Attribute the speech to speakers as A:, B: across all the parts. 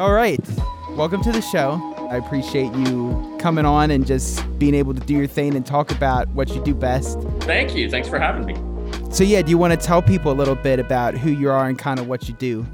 A: All right. Welcome to the show. I appreciate you coming on and just being able to do your thing and talk about what you do best.
B: Thank you. Thanks for having me.
A: So, yeah, do you want to tell people a little bit about who you are and kind of what you do?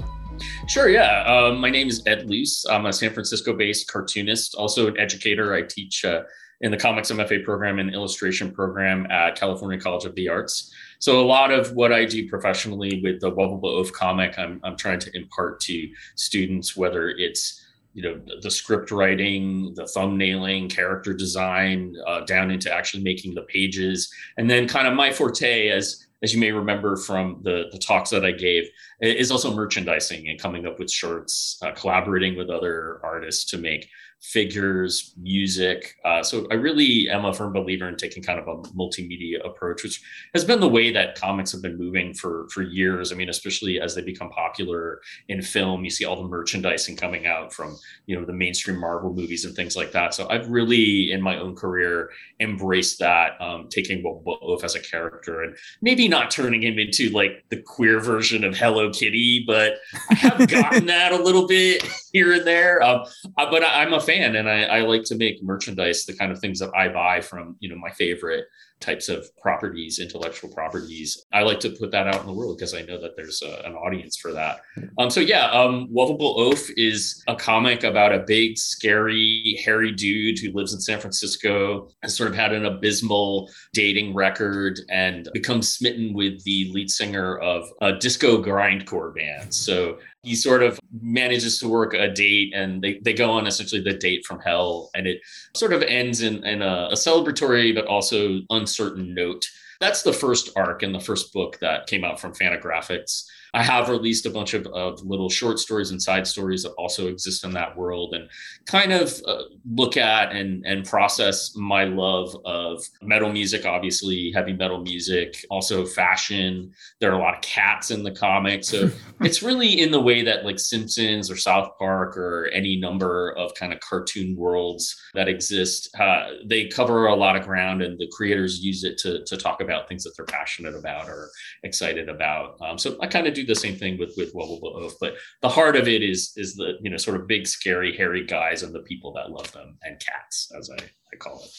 B: Sure, yeah. Um, my name is Ed Luce. I'm a San Francisco based cartoonist, also an educator. I teach uh, in the comics MFA program and illustration program at California College of the Arts. So a lot of what I do professionally with the Wuvable Oaf comic, I'm, I'm trying to impart to students, whether it's you know the script writing the thumbnailing character design uh, down into actually making the pages. And then kind of my forte as as you may remember from the, the talks that I gave, is also merchandising and coming up with shirts, uh, collaborating with other artists to make figures, music. Uh, so I really am a firm believer in taking kind of a multimedia approach, which has been the way that comics have been moving for for years. I mean, especially as they become popular in film, you see all the merchandising coming out from you know the mainstream Marvel movies and things like that. So I've really, in my own career, embraced that, um, taking Oaf as a character and maybe not turning him into like the queer version of Hello Kitty, but I have gotten that a little bit here and there. Um, but I, I'm a fan and I, I like to make merchandise the kind of things that i buy from you know my favorite types of properties, intellectual properties. I like to put that out in the world because I know that there's a, an audience for that. Um, so yeah, um, Wuvable Oaf is a comic about a big, scary, hairy dude who lives in San Francisco, has sort of had an abysmal dating record, and becomes smitten with the lead singer of a disco grindcore band. So he sort of manages to work a date and they, they go on essentially the date from hell and it sort of ends in, in a, a celebratory but also uncertain note. That's the first arc in the first book that came out from fantagraphics I have released a bunch of, of little short stories and side stories that also exist in that world and kind of uh, look at and, and process my love of metal music, obviously, heavy metal music, also fashion. There are a lot of cats in the comic. So it's really in the way that like Simpsons or South Park or any number of kind of cartoon worlds that exist, uh, they cover a lot of ground and the creators use it to, to talk about things that they're passionate about or excited about. Um, so I kind of do the same thing with with Wuvable Oaf, but the heart of it is is the you know sort of big, scary, hairy guys and the people that love them and cats, as I, I call it.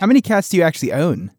A: How many cats do you actually own?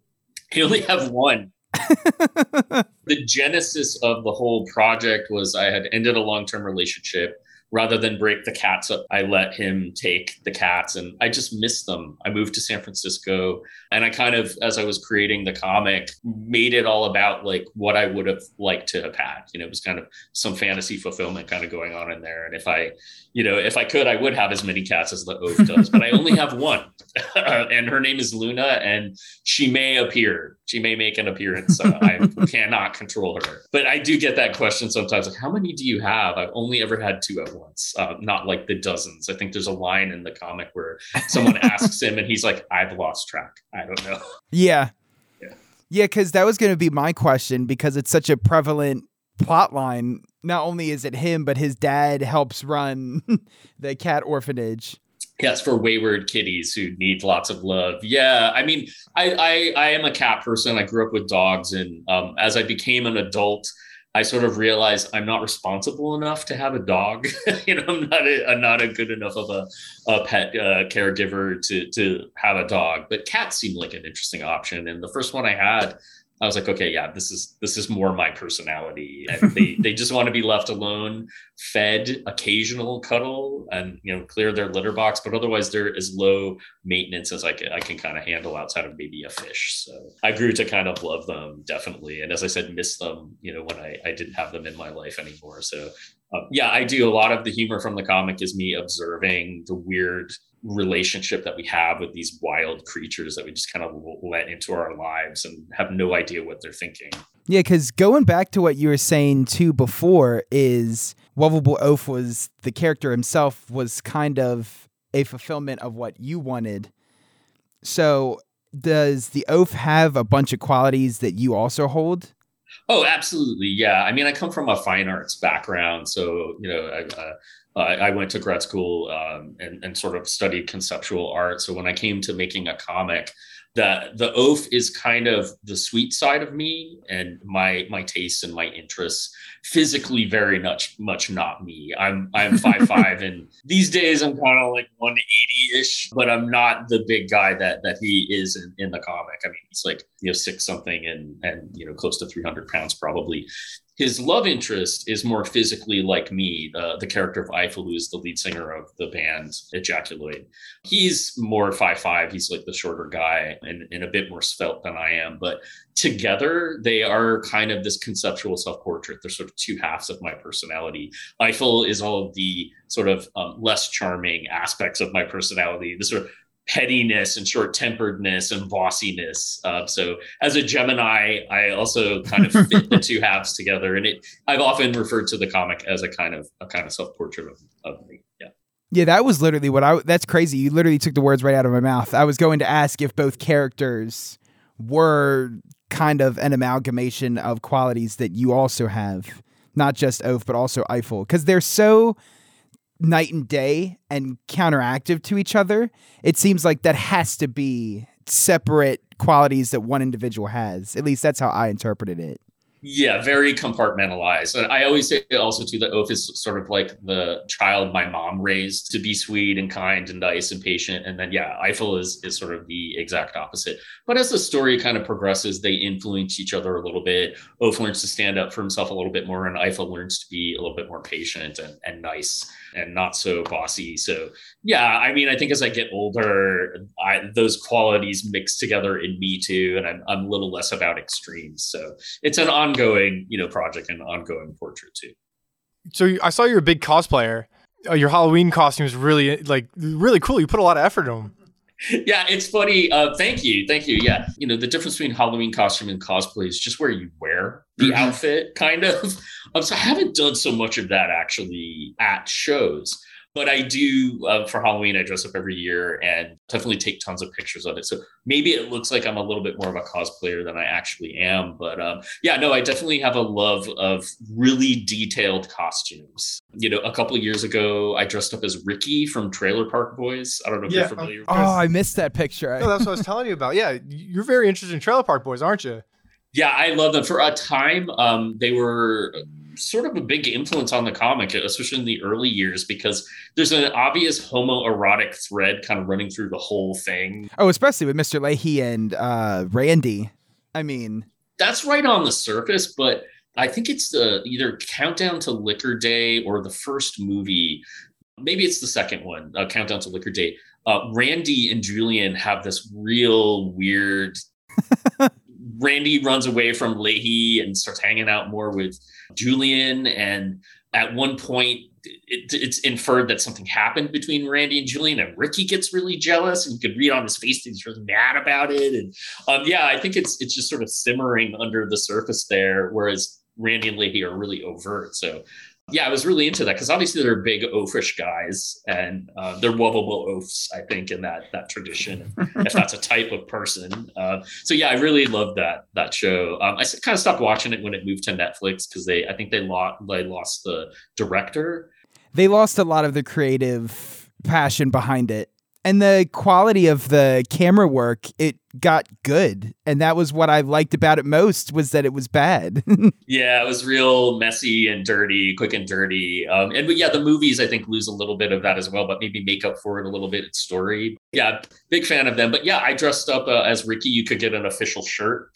B: I only have one. the genesis of the whole project was I had ended a long term relationship rather than break the cats up, I let him take the cats and I just missed them. I moved to San Francisco and I kind of, as I was creating the comic, made it all about like what I would have liked to have had. You know, it was kind of some fantasy fulfillment kind of going on in there. And if I, you know, if I could, I would have as many cats as the oaf does, but I only have one. and her name is Luna and she may appear. She may make an appearance. Uh, I cannot control her. But I do get that question sometimes like, how many do you have? I've only ever had two at once once, uh, not like the dozens. I think there's a line in the comic where someone asks him and he's like, I've lost track. I don't know.
A: Yeah. Yeah. Yeah. Cause that was going to be my question because it's such a prevalent plot line. Not only is it him, but his dad helps run the cat orphanage.
B: Yes, for wayward kitties who need lots of love. Yeah, I mean, I I, I am a cat person. I grew up with dogs, and um, as I became an adult, I sort of realized I'm not responsible enough to have a dog. you know, I'm not a, I'm not a good enough of a, a pet uh, caregiver to to have a dog. But cats seemed like an interesting option. And the first one I had, I was like, okay, yeah, this is this is more my personality. And they they just want to be left alone, fed, occasional cuddle, and you know, clear their litter box. But otherwise, they're as low maintenance as I can I can kind of handle outside of maybe a fish. So I grew to kind of love them definitely, and as I said, miss them. You know, when I I didn't have them in my life anymore. So uh, yeah, I do. A lot of the humor from the comic is me observing the weird relationship that we have with these wild creatures that we just kind of let into our lives and have no idea what they're thinking.
A: Yeah, because going back to what you were saying too before is Wuvable Oaf was the character himself was kind of a fulfillment of what you wanted. So does the oaf have a bunch of qualities that you also hold?
B: Oh, absolutely. Yeah. I mean, I come from a fine arts background. So, you know, I, uh, I went to grad school um, and, and, sort of studied conceptual art. So when I came to making a comic, that the oaf is kind of the sweet side of me and my my tastes and my interests physically very much much not me. I'm i'm five five and these days i'm kind of like 180-ish but i'm not the big guy that that he is in, in the comic. I mean he's like you know six something and and you know close to 300 pounds probably his love interest is more physically like me, the, the character of Eiffel, who is the lead singer of the band Ejaculoid. He's more five five. He's like the shorter guy and, and a bit more svelte than I am. But together, they are kind of this conceptual self portrait. They're sort of two halves of my personality. Eiffel is all of the sort of um, less charming aspects of my personality, the sort of pettiness and short temperedness and bossiness. Uh, so as a Gemini, I also kind of fit the two halves together. And it, I've often referred to the comic as a kind of a kind of self portrait of, of me. Yeah.
A: Yeah, that was literally what I. That's crazy. You literally took the words right out of my mouth. I was going to ask if both characters were kind of an amalgamation of qualities that you also have, not just Oaf, but also Eiffel, because they're so night and day and counteractive to each other, it seems like that has to be separate qualities that one individual has. At least that's how I interpreted it.
B: Yeah, very compartmentalized. And I always say also too that Oaf is sort of like the child my mom raised to be sweet and kind and nice and patient. And then yeah, Eiffel is is sort of the exact opposite. But as the story kind of progresses, they influence each other a little bit. Oaf learns to stand up for himself a little bit more, and Eiffel learns to be a little bit more patient and, and nice and not so bossy. So yeah, I mean, I think as I get older, I, those qualities mix together in me too, and I'm, I'm a little less about extremes. So it's an ongoing, you know, project and ongoing portrait too.
C: So I saw you're a big cosplayer. Uh, your Halloween costume is really like really cool. You put a lot of effort in them.
B: yeah, it's funny. Uh, thank you, thank you. Yeah, you know the difference between Halloween costume and cosplay is just where you wear the mm-hmm. outfit, kind of. Um, so I haven't done so much of that actually at shows but I do uh, for Halloween. I dress up every year and definitely take tons of pictures of it. So maybe it looks like I'm a little bit more of a cosplayer than I actually am. But um, yeah, no, I definitely have a love of really detailed costumes. You know, a couple years ago, I dressed up as Ricky from Trailer Park Boys. I don't know if yeah. you're familiar.
A: Oh, I missed that picture.
C: no, that's what I was telling you about. Yeah, you're very interested in Trailer Park Boys, aren't you?
B: Yeah, I love them. For a time, um, they were sort of a big influence on the comic, especially in the early years, because there's an obvious homoerotic thread kind of running through the whole thing.
A: Oh, especially with Mr. Lahey and uh, Randy. I mean,
B: that's right on the surface, but I think it's the either Countdown to Liquor Day or the first movie. Maybe it's the second one, uh, Countdown to Liquor Day. Uh, Randy and Julian have this real weird. Randy runs away from Lahey and starts hanging out more with Julian. And at one point, it, it's inferred that something happened between Randy and Julian, and Ricky gets really jealous, and you could read on his face that he's really mad about it. And um, yeah, I think it's it's just sort of simmering under the surface there, whereas Randy and Lahey are really overt. So yeah, I was really into that because obviously they're big oafish guys and uh, they're lovable oafs, I think, in that that tradition, if that's a type of person. Uh, so yeah, I really loved that that show. Um, I kind of stopped watching it when it moved to Netflix because they, I think they lost they lost the director.
A: They lost a lot of the creative passion behind it and the quality of the camera work it got good. And that was what i liked about it most was that it was bad.
B: Yeah it was real messy and dirty quick and dirty. Um, and yeah the movies i think lose a little bit of that as well but maybe make up for it a little bit in story. Yeah big fan of them. But yeah i dressed up uh, as ricky. You could get an official shirt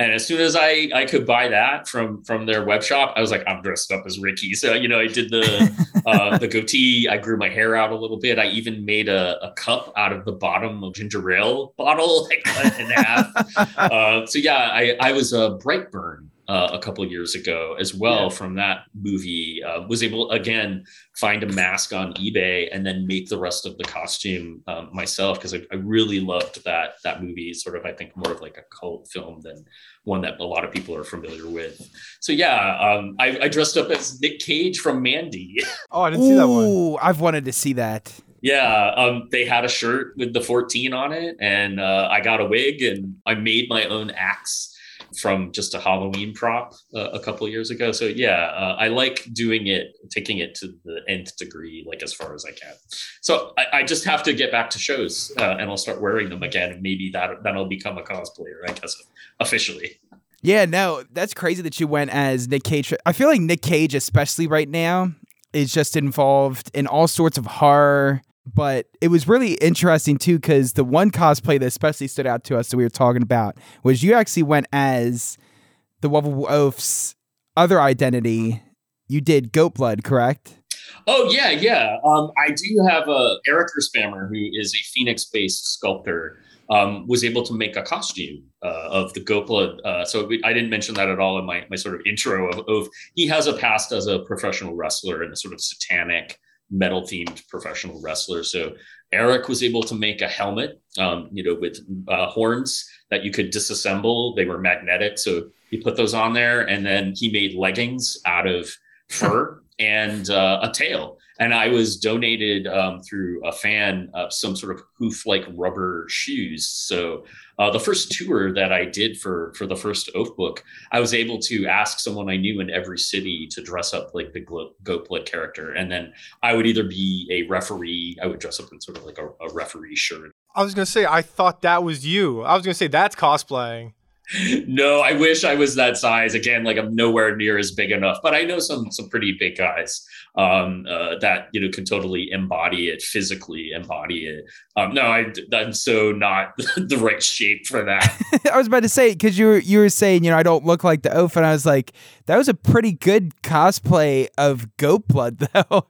B: and as soon as I, I could buy that from from their web shop, I was like, I'm dressed up as Ricky. So you know, I did the uh, the goatee. I grew my hair out a little bit. I even made a, a cup out of the bottom of ginger ale bottle, I cut in half. Uh, so yeah, I I was a bright Brightburn uh, a couple years ago as well yeah. from that movie. Uh, was able again find a mask on eBay and then make the rest of the costume um, myself because I, I, really loved that that movie. Sort of, I think more of like a cult film than one that a lot of people are familiar with. So yeah, um, I, I, dressed up as Nick Cage from Mandy.
C: Oh, I didn't Ooh, see that one.
A: I've wanted to see that.
B: Yeah, um, they had a shirt with the 14 on it, and uh, I got a wig and I made my own axe from just a Halloween prop uh, a couple years ago. So yeah, uh, I like doing it, taking it to the nth degree, like as far as I can. So I, I just have to get back to shows, uh, and I'll start wearing them again. And maybe that that'll become a cosplayer, I guess, officially.
A: Yeah, no, that's crazy that you went as Nick Cage. I feel like Nick Cage, especially right now, is just involved in all sorts of horror. But it was really interesting too, because the one cosplay that especially stood out to us that we were talking about was you actually went as the Wuvable Oaf's other identity. You did Goat Blood, correct?
B: Oh yeah, yeah. Um, I do have a Eric Spammer, who is a Phoenix-based sculptor um, was able to make a costume uh, of the Goat Blood. Uh, so we, I didn't mention that at all in my, my sort of intro of, of, he has a past as a professional wrestler and a sort of satanic metal themed professional wrestler. So Eric was able to make a helmet, um, you know, with uh, horns that you could disassemble. They were magnetic. So he put those on there and then he made leggings out of fur and uh, a tail and I was donated um, through a fan uh, some sort of hoof-like rubber shoes. So uh, the first tour that I did for for the first Oaf book, I was able to ask someone I knew in every city to dress up like the Goat Blood character, and then I would either be a referee, I would dress up in sort of like a, a referee shirt.
C: I was gonna say I thought that was you. I was gonna say that's cosplaying
B: no, I wish I was that size. Again, like I'm nowhere near as big enough, but I know some some pretty big guys um, uh, that you know can totally embody it, physically embody it. Um, no, I, I'm so not the right shape for that.
A: I was about to say because you were you were saying you know I don't look like the oaf, and I was like that was a pretty good cosplay of goat blood though.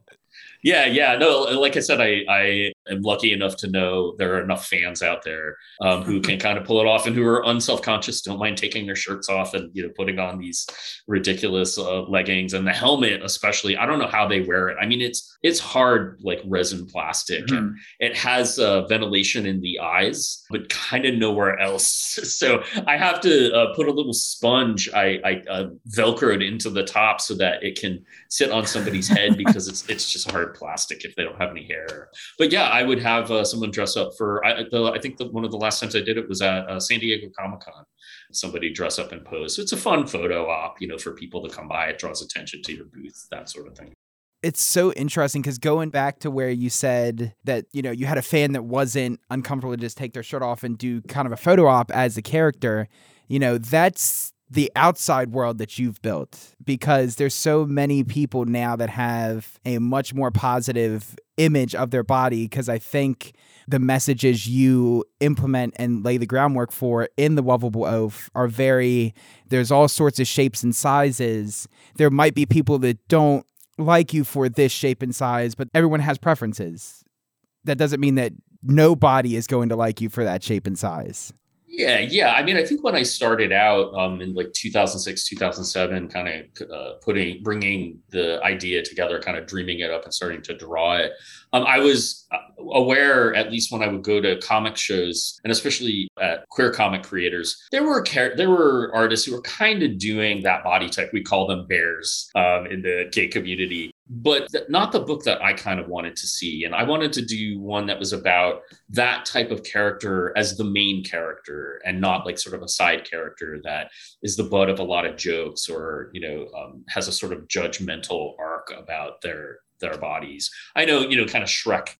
B: Yeah, yeah. No, like I said, I, I am lucky enough to know there are enough fans out there um, who can kind of pull it off and who are unself-conscious, don't mind taking their shirts off and you know putting on these ridiculous uh, leggings and the helmet, especially. I don't know how they wear it. I mean, it's it's hard like resin plastic mm-hmm. and it has uh, ventilation in the eyes, but kind of nowhere else. So I have to uh, put a little sponge I, I uh, velcroed into the top so that it can sit on somebody's head because it's it's just hard plastic if they don't have any hair. But yeah, I would have uh, someone dress up for. I, the, I think the, one of the last times I did it was at uh, San Diego Comic Con. Somebody dress up and pose. So it's a fun photo op, you know, for people to come by. It draws attention to your booth, that sort of thing
A: it's so interesting because going back to where you said that you know you had a fan that wasn't uncomfortable to just take their shirt off and do kind of a photo op as a character you know that's the outside world that you've built because there's so many people now that have a much more positive image of their body because I think the messages you implement and lay the groundwork for in the lovable oaf are very there's all sorts of shapes and sizes. There might be people that don't like you for this shape and size but everyone has preferences. That doesn't mean that nobody is going to like you for that shape and size
B: yeah, yeah. I mean, I think when I started out um, in like 2006, 2007, kind of uh, putting, bringing the idea together, kind of dreaming it up and starting to draw it, um, I was uh, aware, at least when I would go to comic shows, and especially at queer comic creators, there were there were artists who were kind of doing that body type. We call them bears um, in the gay community, but not the book that I kind of wanted to see. And I wanted to do one that was about that type of character as the main character, and not like sort of a side character that is the butt of a lot of jokes or you know um, has a sort of judgmental arc about their their bodies. I know, you know, kind of Shrek.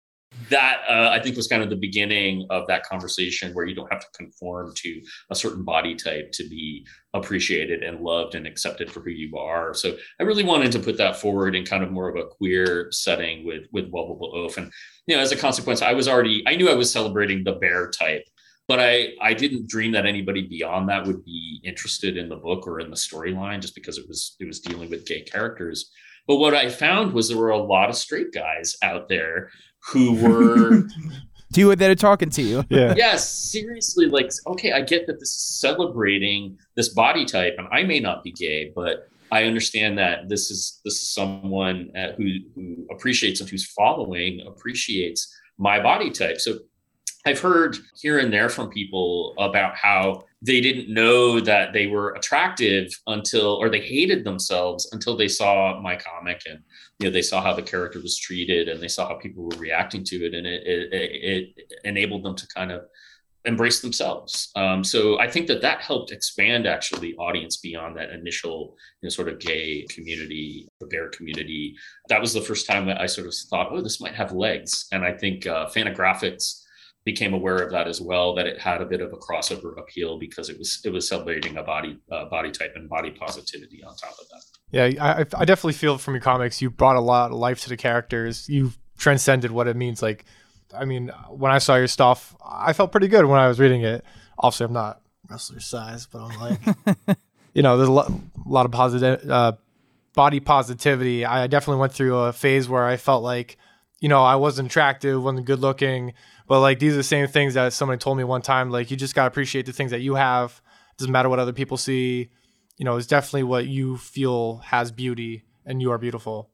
B: That uh, I think was kind of the beginning of that conversation where you don't have to conform to a certain body type to be appreciated and loved and accepted for who you are. So I really wanted to put that forward in kind of more of a queer setting with with Wuvable Oaf. And you know, as a consequence, I was already I knew I was celebrating the bear type but I, I didn't dream that anybody beyond that would be interested in the book or in the storyline just because it was it was dealing with gay characters but what I found was there were a lot of straight guys out there who were Do
A: you that are talking to you.
C: Yeah.
B: Yes, seriously. Like, okay, I get that this is celebrating this body type, and I may not be gay, but I understand that this is this is someone uh, who who appreciates and who's following appreciates my body type. So I've heard here and there from people about how they didn't know that they were attractive until or they hated themselves until they saw my comic and you know they saw how the character was treated and they saw how people were reacting to it and it it, it enabled them to kind of embrace themselves. Um, so I think that that helped expand actually the audience beyond that initial you know, sort of gay community, the bear community. That was the first time that I sort of thought, oh, this might have legs. And I think uh, became aware of that as well, that it had a bit of a crossover appeal because it was it was celebrating a body uh, body type and body positivity on top of that.
C: Yeah, I, I definitely feel from your comics you brought a lot of life to the characters. you've transcended what it means like I mean, when I saw your stuff, I felt pretty good when I was reading it. Obviously, I'm not wrestler size, but I'm like, you know, there's a lot, a lot of positive uh, body positivity. I definitely went through a phase where I felt like, you know, I wasn't attractive, wasn't good looking, but like these are the same things that somebody told me one time. Like, you just got to appreciate the things that you have. It doesn't matter what other people see. You know, it's definitely what you feel has beauty, and you are beautiful.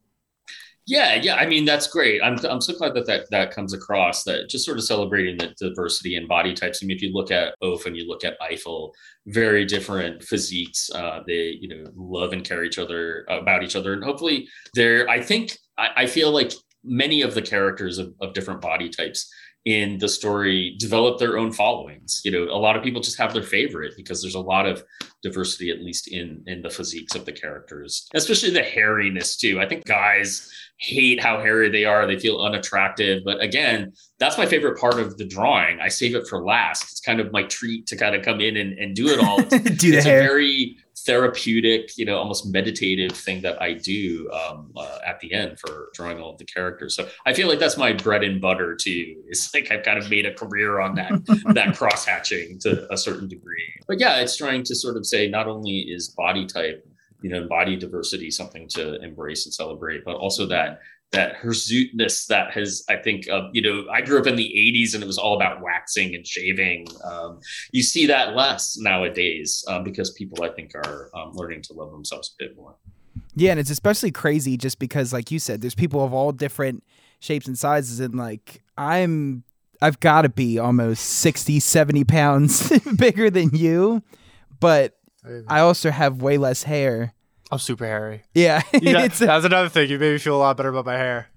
B: Yeah, yeah. I mean, that's great. I'm, I'm so glad that, that that comes across. That just sort of celebrating the diversity in body types. I mean, if you look at Oaf and you look at Eiffel, very different physiques. Uh, they, you know, love and care each other about each other, and hopefully, they're. I think I, I feel like many of the characters of, of different body types in the story develop their own followings. You know, a lot of people just have their favorite because there's a lot of diversity, at least in in the physiques of the characters, especially the hairiness too. I think guys hate how hairy they are. They feel unattractive. But again, that's my favorite part of the drawing. I save it for last. It's kind of my treat to kind of come in and, and do it all. It's,
A: do
B: it's
A: a hair.
B: very therapeutic, you know, almost meditative thing that I do um, uh, at the end for drawing all of the characters. So I feel like that's my bread and butter too. It's like I've kind of made a career on that that cross hatching to a certain degree. But yeah, it's trying to sort of say not only is body type you know body diversity something to embrace and celebrate but also that that hirsuteness that has i think uh, you know i grew up in the 80s and it was all about waxing and shaving. Um, you see that less nowadays um, because people i think are um, learning to love themselves a bit more.
A: Yeah and it's especially crazy just because like you said there's people of all different shapes and sizes and like i'm i've got to be almost 60 70 pounds bigger than you but I also have way less hair.
C: I'm super hairy.
A: Yeah,
C: yeah that's another thing. You made me feel a lot better about my hair.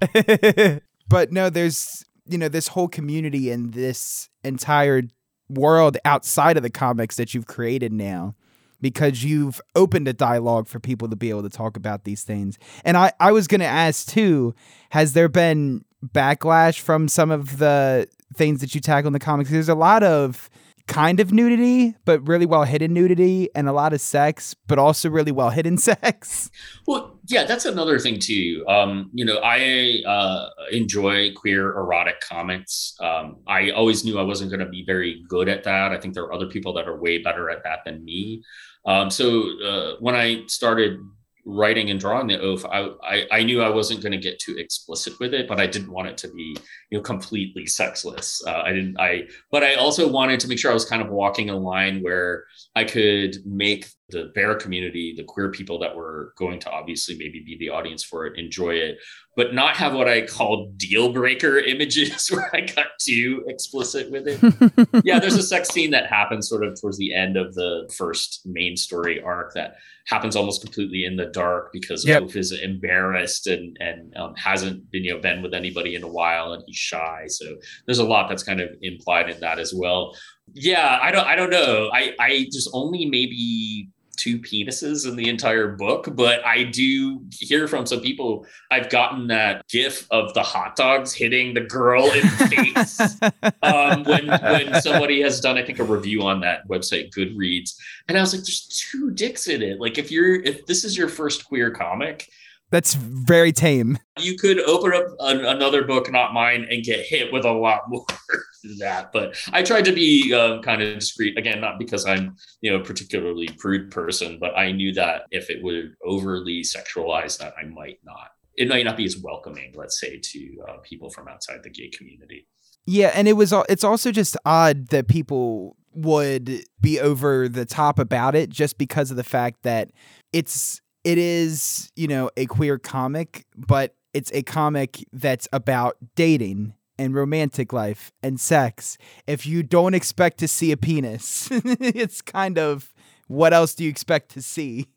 A: but no, there's you know this whole community and this entire world outside of the comics that you've created now because you've opened a dialogue for people to be able to talk about these things. And I, I was going to ask too, has there been backlash from some of the things that you tackle in the comics? There's a lot of kind of nudity, but really well hidden nudity, and a lot of sex, but also really well hidden sex.
B: Well, yeah, that's another thing too. Um, you know, I uh, enjoy queer erotic comics. Um, I always knew I wasn't going to be very good at that. I think there are other people that are way better at that than me. Um, so uh, when I started writing and drawing the oaf, I, I, I knew I wasn't going to get too explicit with it, but I didn't want it to be, you know, completely sexless. Uh, I didn't, I, but I also wanted to make sure I was kind of walking a line where I could make the bear community, the queer people that were going to obviously maybe be the audience for it, enjoy it, but not have what I call deal breaker images where I got too explicit with it. yeah, there's a sex scene that happens sort of towards the end of the first main story arc that happens almost completely in the dark because yep. Oaf is embarrassed and and um, hasn't been you know been with anybody in a while and he's shy. So there's a lot that's kind of implied in that as well. Yeah, I don't I don't know. I I just only maybe two penises in the entire book, but I do hear from some people I've gotten that gif of the hot dogs hitting the girl in the face um, when when somebody has done, I think, a review on that website, Goodreads, and I was like, "There's two dicks in it. Like, if you're if this is your first queer comic."
A: That's very tame.
B: You could open up an, another book, not mine, and get hit with a lot more that. But I tried to be um, kind of discreet again, not because I'm, you know, a particularly prude person, but I knew that if it would overly sexualize that, I might not. It might not be as welcoming, let's say, to uh, people from outside the gay community.
A: Yeah, and it was. It's also just odd that people would be over the top about it just because of the fact that it's it is, you know, a queer comic, but it's a comic that's about dating and romantic life and sex. If you don't expect to see a penis, it's kind of what else do you expect to see?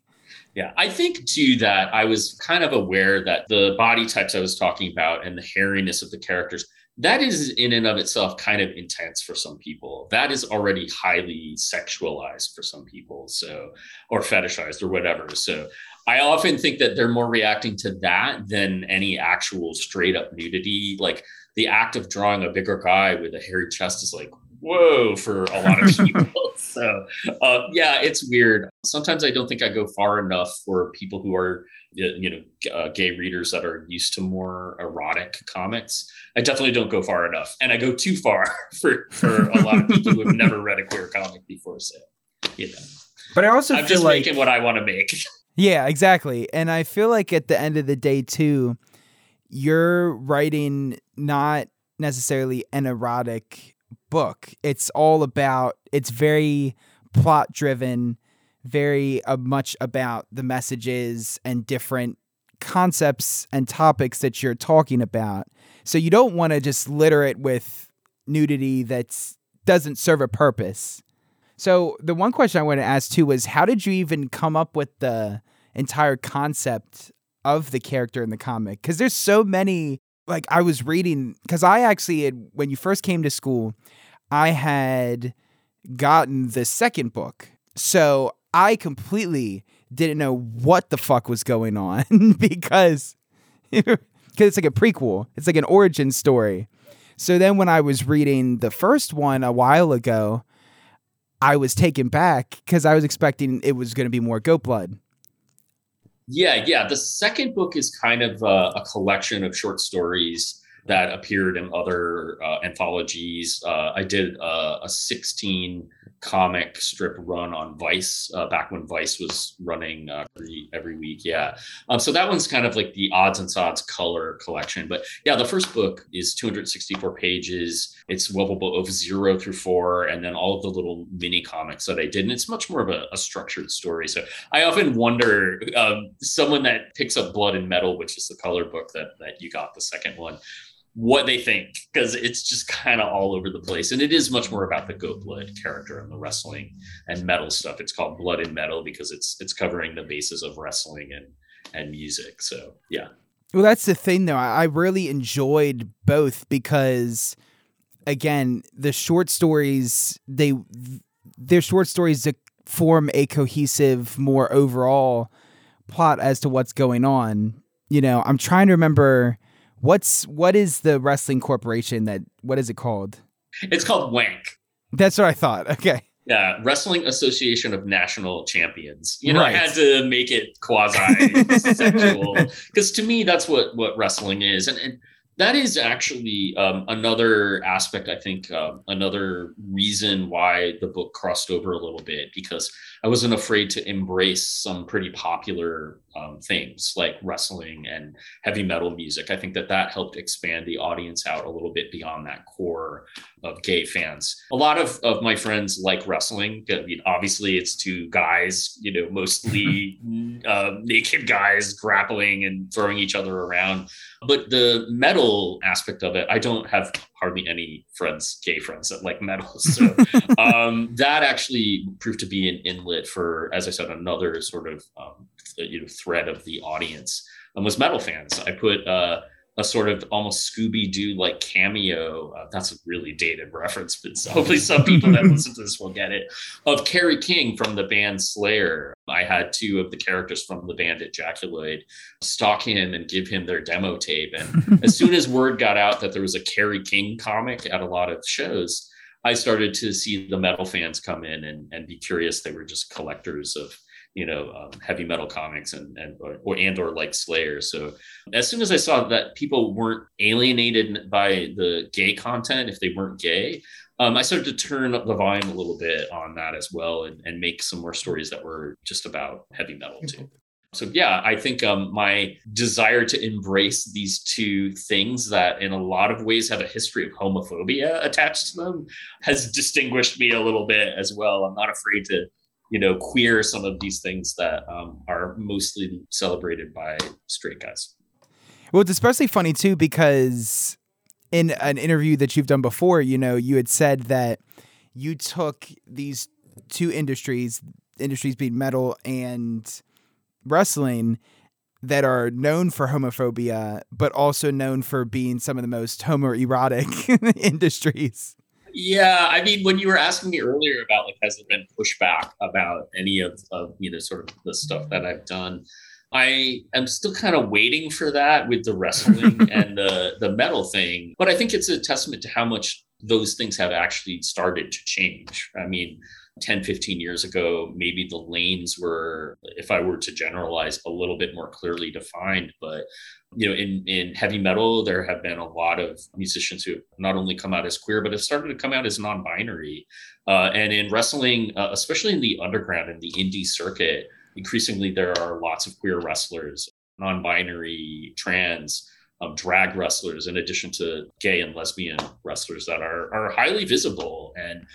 B: Yeah, I think too that I was kind of aware that the body types I was talking about and the hairiness of the characters that is in and of itself kind of intense for some people. That is already highly sexualized for some people, so or fetishized or whatever. So I often think that they're more reacting to that than any actual straight up nudity. Like the act of drawing a bigger guy with a hairy chest is like, whoa, for a lot of people. so uh, yeah, it's weird. Sometimes I don't think I go far enough for people who are you know uh, gay readers that are used to more erotic comics i definitely don't go far enough and i go too far for for a lot of people who have never read a queer comic before so you know
A: but i also
B: i'm just
A: like
B: making what i want to make
A: yeah exactly and i feel like at the end of the day too you're writing not necessarily an erotic book it's all about it's very plot driven very uh, much about the messages and different concepts and topics that you're talking about. So you don't want to just litter it with nudity that doesn't serve a purpose. So the one question I want to ask too was how did you even come up with the entire concept of the character in the comic? Cuz there's so many like I was reading cuz I actually had when you first came to school, I had gotten the second book. So I completely didn't know what the fuck was going on because because it's like a prequel. It's like an origin story. So then when I was reading the first one a while ago, I was taken back because I was expecting it was going to be more goat blood.
B: Yeah, yeah. The second book is kind of a, a collection of short stories that appeared in other uh, anthologies. Uh, I did uh, a 16 comic strip run on Vice uh, back when Vice was running uh, every, every week. Yeah. Um, so that one's kind of like the odds and sods color collection. But yeah, the first book is 264 pages. It's Wuvable Oaf zero through four, and then all of the little mini comics that I did. And it's much more of a, a structured story. So I often wonder um, someone that picks up Blood and Metal, which is the color book that, that you got, the second one what they think because it's just kind of all over the place. And it is much more about the goat blood character and the wrestling and metal stuff. It's called blood and metal because it's it's covering the basis of wrestling and and music. So yeah.
A: Well that's the thing though. I really enjoyed both because again the short stories they they're short stories that form a cohesive more overall plot as to what's going on. You know i'm trying to remember What's what is the wrestling corporation that what is it called?
B: It's called Wank.
A: That's what I thought. Okay.
B: Yeah, Wrestling Association of National Champions. You know, right. I had to make it quasi sexual because to me that's what what wrestling is, and, and that is actually um, another aspect. I think um, another reason why the book crossed over a little bit because I wasn't afraid to embrace some pretty popular um, things like wrestling and heavy metal music. I think that that helped expand the audience out a little bit beyond that core of gay fans. A lot of, of my friends like wrestling. I mean, obviously, it's two guys, you know, mostly uh, naked guys grappling and throwing each other around. But the metal aspect of it, I don't have hardly any friends, gay friends that like metal. So um, that actually proved to be an inlet for, as I said, another sort of um, you know thread of the audience um, was metal fans. I put uh, a sort of almost Scooby Doo like cameo. Uh, that's a really dated reference, but hopefully some people that listen to this will get it. Of Kerry King from the band Slayer. I had two of the characters from the band Ejaculoid stalk him and give him their demo tape. And as soon as word got out that there was a Kerry King comic at a lot of shows, I started to see the metal fans come in and, and be curious. They were just collectors of you know um, heavy metal comics and and or, and or like Slayer. So as soon as I saw that people weren't alienated by the gay content if they weren't gay, um, I started to turn up the volume a little bit on that as well and, and make some more stories that were just about heavy metal too. So yeah, I think um, my desire to embrace these two things that, in a lot of ways, have a history of homophobia attached to them, has distinguished me a little bit as well. I'm not afraid to you know, queer some of these things that um, are mostly celebrated by straight guys.
A: Well, it's especially funny too because in an interview that you've done before, you know, you had said that you took these two industries, industries being metal and wrestling, that are known for homophobia, but also known for being some of the most homoerotic industries.
B: Yeah, I mean, when you were asking me earlier about like, has there been pushback about any of, of you know sort of the stuff that I've done, I am still kind of waiting for that with the wrestling and the the metal thing. But I think it's a testament to how much those things have actually started to change. I mean, 10, 15 years ago, maybe the lanes were, if I were to generalize, a little bit more clearly defined. But you know, in in heavy metal, there have been a lot of musicians who not only come out as queer, but have started to come out as non-binary. Uh, and in wrestling, uh, especially in the underground and the indie circuit, increasingly there are lots of queer wrestlers, non-binary, trans. Um, drag wrestlers, in addition to gay and lesbian wrestlers that are are highly visible, and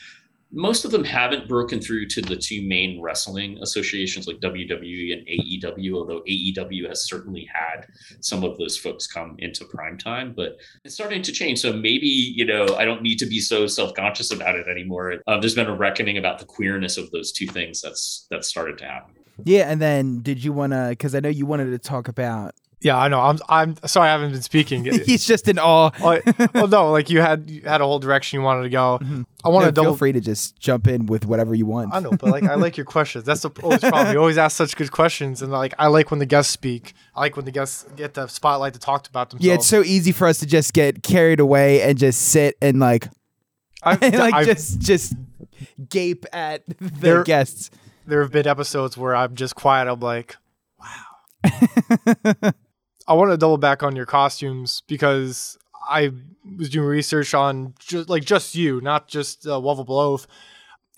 B: most of them haven't broken through to the two main wrestling associations like WWE and AEW, although AEW has certainly had some of those folks come into prime time, but it's starting to change. So maybe, you know, I don't need to be so self-conscious about it anymore. Um, there's been a reckoning about the queerness of those two things that's that's started to happen.
A: Yeah, and then did you want to? Because I know you wanted to talk about
C: Yeah, I know. I'm I'm sorry I haven't been speaking.
A: He's just in awe.
C: oh, well, no, like you had you had a whole direction you wanted to go. Mm-hmm. I want
A: No,
C: to double.
A: feel free to just jump in with whatever you want.
C: I know, but like I like your questions. That's the always problem. You always ask such good questions, and like I like when the guests speak. I like when the guests get the spotlight to talk about themselves.
A: Yeah, it's so easy for us to just get carried away and just sit and like,
C: I've,
A: and like
C: I've-
A: just just gape at the
C: There-
A: guests.
C: there have been episodes where I'm just quiet. I'm like, wow. I want to double back on your costumes because I was doing research on just like just you, not just uh, Oaf.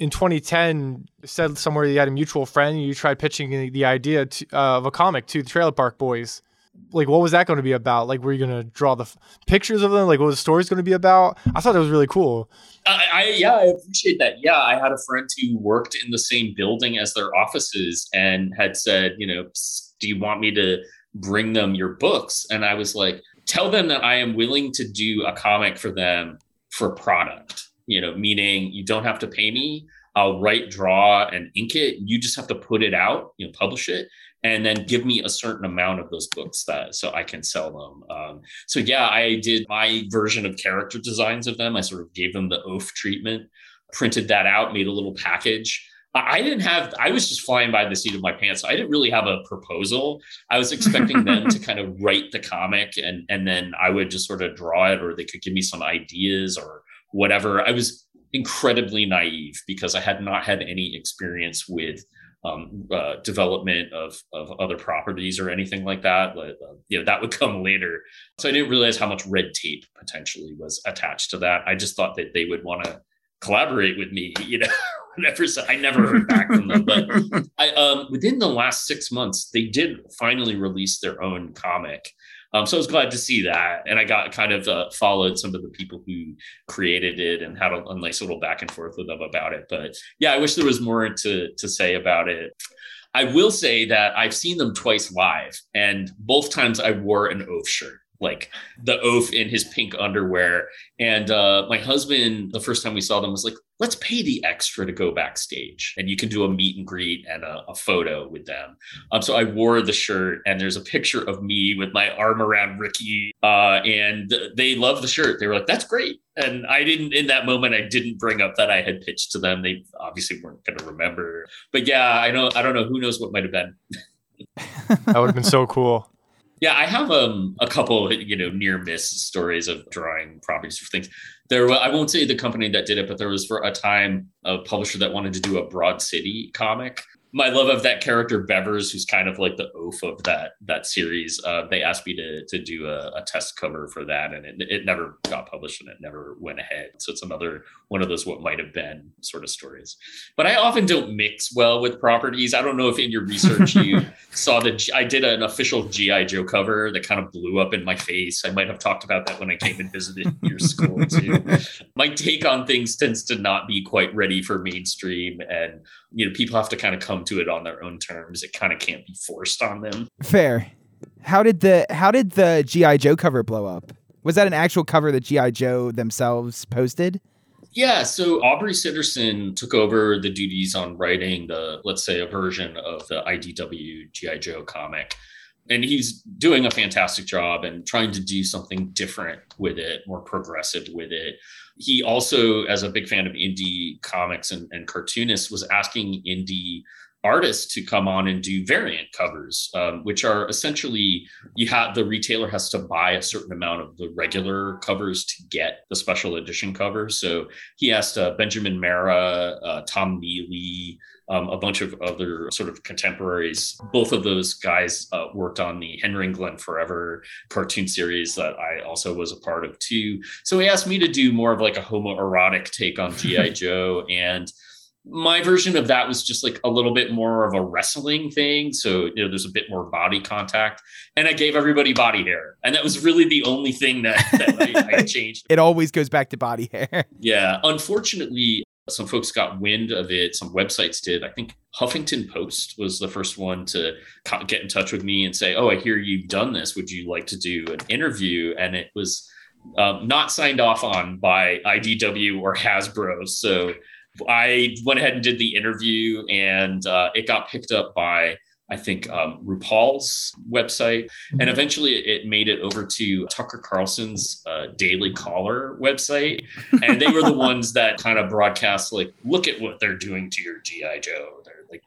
C: In 2010, said somewhere you had a mutual friend. And you tried pitching the, idea to, uh, of a comic to the Trailer Park Boys. Like, what was that going to be about? Like, were you going to draw the f- pictures of them? Like, what was the story's going to be about? I thought it was really cool.
B: I yeah, I appreciate that. Yeah, I had a friend who worked in the same building as their offices and had said, you know, do you want me to bring them your books? And I was like, tell them that I am willing to do a comic for them for product. You know, meaning you don't have to pay me. I'll write, draw, and ink it. You just have to put it out, you know, publish it, and then give me a certain amount of those books that so I can sell them. Um, so yeah, I did my version of character designs of them. I sort of gave them the oaf treatment, printed that out, made a little package. I didn't have, I was just flying by the seat of my pants. So I didn't really have a proposal. I was expecting them to kind of write the comic and, and then I would just sort of draw it or they could give me some ideas or whatever. I was incredibly naive because I had not had any experience with um, uh, development of, of other properties or anything like that. But, uh, you know, that would come later. So I didn't realize how much red tape potentially was attached to that. I just thought that they would want to collaborate with me, you know. Never, I never heard back from them, but I, um, within the last six months, they did finally release their own comic. Um, so I was glad to see that, and I got kind of uh, followed some of the people who created it and had a, a nice little back and forth with them about it. But yeah, I wish there was more to to say about it. I will say that I've seen them twice live, and both times I wore an oaf shirt, like the oaf in his pink underwear. And uh, my husband, the first time we saw them, was like, "Let's pay the extra to go backstage, and you can do a meet and greet and a, a photo with them." Um, so I wore the shirt, and there's a picture of me with my arm around Ricky, uh, and they love the shirt. They were like, "That's great." And I didn't, in that moment, I didn't bring up that I had pitched to them. They obviously weren't going to remember. But yeah, I know, I don't know. Who knows what might have been.
C: That would have been so cool.
B: Yeah, I have um a couple you know near miss stories of drawing properties for things. There, I won't say the company that did it, but there was for a time a publisher that wanted to do a Broad City comic. My love of that character Bevers, who's kind of like the oaf of that that series. Uh, they asked me to to do a, a test cover for that, and it, it never got published and it never went ahead. So it's another one of those what might have been sort of stories. But I often don't mix well with properties. I don't know if in your research you saw that I did an official GI Joe cover that kind of blew up in my face. I might have talked about that when I came and visited your school too. My take on things tends to not be quite ready for mainstream, and you know people have to kind of come to it on their own terms. It kind of can't be forced on them.
A: Fair. How did the how did the GI Joe cover blow up? Was that an actual cover that GI Joe themselves posted?
B: Yeah, so Aubrey Sitterson took over the duties on writing the, let's say, a version of the IDW GI Joe comic. and he's doing a fantastic job and trying to do something different with it, more progressive with it. He also, as a big fan of indie comics and, and cartoonists, was asking indie artists to come on and do variant covers, um, which are essentially you have the retailer has to buy a certain amount of the regular covers to get the special edition covers. So he asked uh, Benjamin Marra, uh, Tom Neely, um, a bunch of other sort of contemporaries. Both of those guys uh, worked on the Henry and Glenn Forever cartoon series that I also was a part of too. So he asked me to do more of like a homoerotic take on G.I. Joe and my version of that was just like a little bit more of a wrestling thing. So, you know, there's a bit more body contact. And I gave everybody body hair. And that was really the only thing that, that I, I changed.
A: it always goes back to body hair.
B: Yeah. Unfortunately, some folks got wind of it. Some websites did. I think Huffington Post was the first one to get in touch with me and say, Oh, I hear you've done this. Would you like to do an interview? And it was um, not signed off on by IDW or Hasbro. So, I went ahead and did the interview, and uh, it got picked up by I think um, RuPaul's website, and mm-hmm. eventually it made it over to Tucker Carlson's uh, Daily Caller website, and they were the ones that kind of broadcast like, "Look at what they're doing to your GI Joe." They're like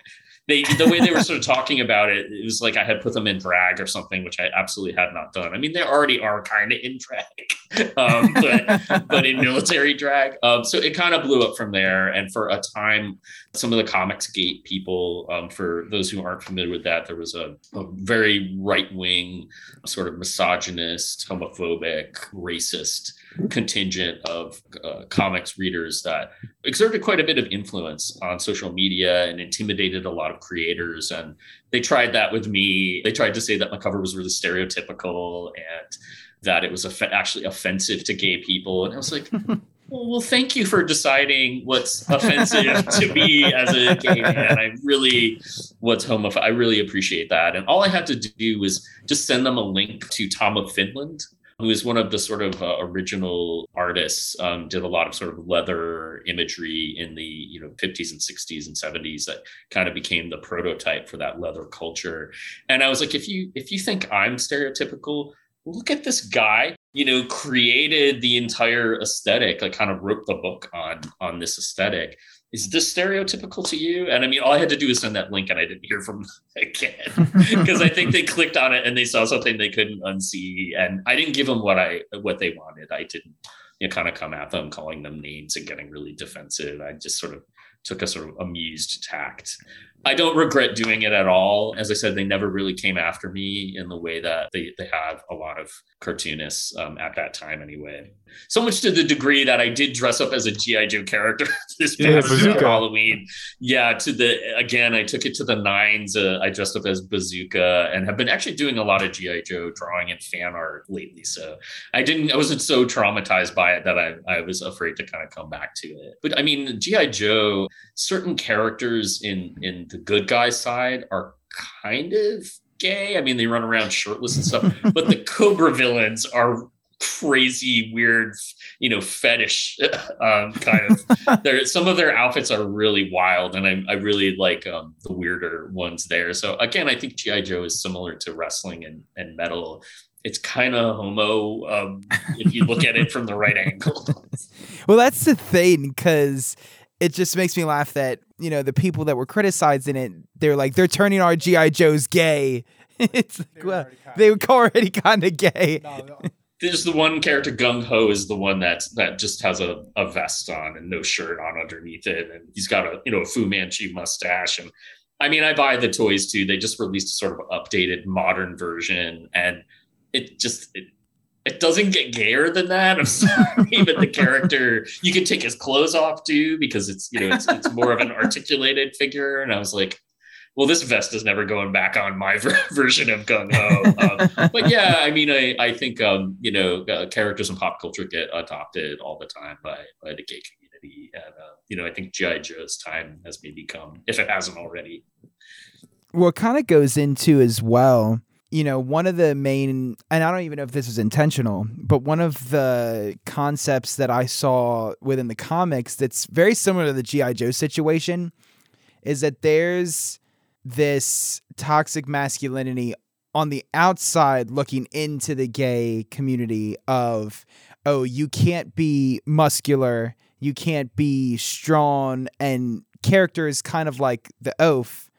B: they the way they were sort of talking about it, it was like I had put them in drag or something, which I absolutely had not done. I mean, they already are kind of in drag, um, but but in military drag. Um, so it kind of blew up from there. And for a time, some of the Comics Gate people, um, for those who aren't familiar with that, there was a, a very right wing, sort of misogynist, homophobic, racist contingent of uh, comics readers that exerted quite a bit of influence on social media and intimidated a lot of creators. And they tried that with me. They tried to say that my cover was really stereotypical and that it was actually offensive to gay people. And I was like, well, well, thank you for deciding what's offensive to me as a gay man. I really, what's homophobic. I really appreciate that. And all I had to do was just send them a link to Tom of Finland, who is one of the sort of uh, original artists, um, did a lot of sort of leather imagery in the you know 50s and 60s and 70s that kind of became the prototype for that leather culture. And I was like, if you if you think I'm stereotypical, look at this guy you know created the entire aesthetic like kind of wrote the book on on this aesthetic is this stereotypical to you? And I mean, all I had to do was send that link and I didn't hear from them again because I think they clicked on it and they saw something they couldn't unsee. And I didn't give them what I, what they wanted. I didn't, you know, kind of come at them, calling them names and getting really defensive. I just sort of took a sort of amused tact. I don't regret doing it at all. As I said, they never really came after me in the way that they, they have a lot of cartoonists um, at that time anyway. So much to the degree that I did dress up as a GI Joe character this past yeah, Halloween. Yeah, to the again, I took it to the nines. Uh, I dressed up as Bazooka and have been actually doing a lot of GI Joe drawing and fan art lately. So I didn't, I wasn't so traumatized by it that I, I was afraid to kind of come back to it. But I mean, GI Joe, certain characters in in the good guy side are kind of gay. I mean, they run around shirtless and stuff, but the Cobra villains are crazy, weird, you know, fetish um, kind of. there, some of their outfits are really wild, and I, I really like um, the weirder ones there. So again, I think GI Joe is similar to wrestling and, and metal. It's kind of homo um, if you look at it from the right angle.
A: well, that's the thing because it just makes me laugh that you know the people that were criticizing it they're like they're turning our gi joes gay. It's like, they well they were already kind of gay no,
B: there's the one character gung ho is the one that that just has a, a vest on and no shirt on underneath it and he's got a you know a fu manchu mustache and i mean i buy the toys too. They just released a sort of updated modern version and it just it, it doesn't get gayer than that. I'm sorry, but the character you can take his clothes off too because it's you know it's, it's more of an articulated figure. And I was like, well, this vest is never going back on my ver- version of Gung Ho. Um, but yeah, I mean, I I think um, you know uh, characters in pop culture get adopted all the time by by the gay community, and uh, you know I think GI Joe's time has maybe come if it hasn't already.
A: Well, it kind of goes into as well you know, one of the main, and I don't even know if this is intentional, but one of the concepts that I saw within the comics that's very similar to the G.I. Joe situation is that there's this toxic masculinity on the outside looking into the gay community of oh you can't be muscular you can't be strong and character is kind of like the oaf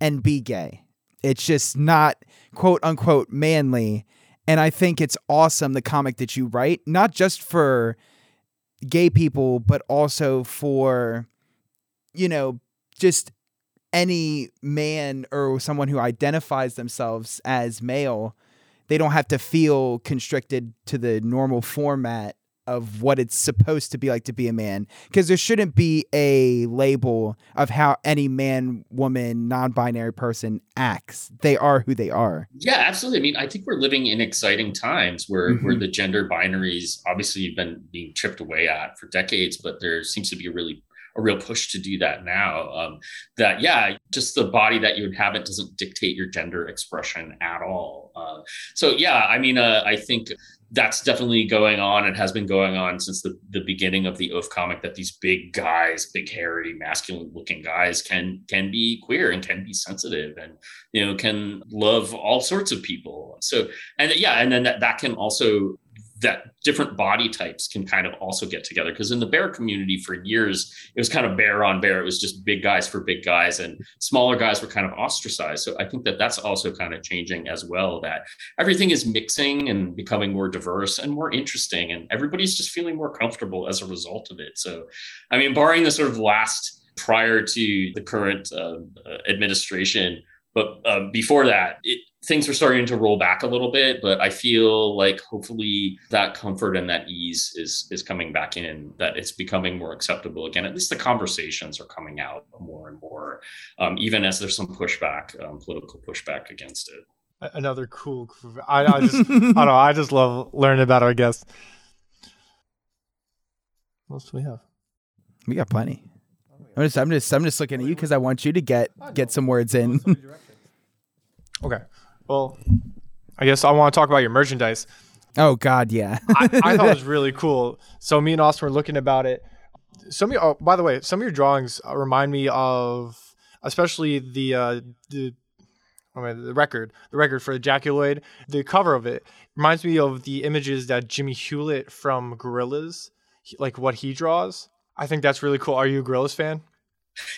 A: and be gay it's just not quote unquote manly. And i think it's awesome the comic that you write not just for gay people but also for you know just any man or someone who identifies themselves as male, they don't have to feel constricted to the normal format of what it's supposed to be like to be a man because there shouldn't be a label of how any man woman non-binary person acts they are who they are
B: yeah absolutely i mean i think we're living in exciting times where mm-hmm. where the gender binaries obviously have been being chipped away at for decades but there seems to be a really a real push to do that now. Um, that yeah, just the body that you inhabit doesn't dictate your gender expression at all. Uh, so yeah, I mean, uh, I think that's definitely going on and has been going on since the, the beginning of the Oaf comic that these big guys, big hairy, masculine looking guys can can be queer and can be sensitive and you know can love all sorts of people. So and yeah, and then that, that can also that different body types can kind of also get together. Because in the bear community for years it was kind of bear on bear. It was just big guys for big guys and smaller guys were kind of ostracized. So i think that that's also kind of changing as well that everything is mixing and becoming more diverse and more interesting and everybody's just feeling more comfortable as a result of it. So i mean barring the sort of last prior to the current uh, administration but uh, before that it, things are starting to roll back a little bit but i feel like hopefully that comfort and that ease is is coming back in that it's becoming more acceptable again. At least the conversations are coming out more and more um, even as there's some pushback um, political pushback against it.
C: Another cool i, I just i don't know i just love learning about our guests. What else do we have?
A: We got plenty. I'm just, I'm just, I'm just looking at you because I want you to get get some words in.
C: okay. Well, I guess I want to talk about your merchandise.
A: Oh God, yeah.
C: I, I, thought it was really cool. So me and Austin were looking about it. Some of your, oh, by the way, some of your drawings uh, remind me of, especially the uh, the I mean, the record, the record for Ejaculoid. The cover of it reminds me of the images that Jimmy Hewlett from Gorillaz, like what he draws. I think that's really cool. Are you a Gorillaz fan?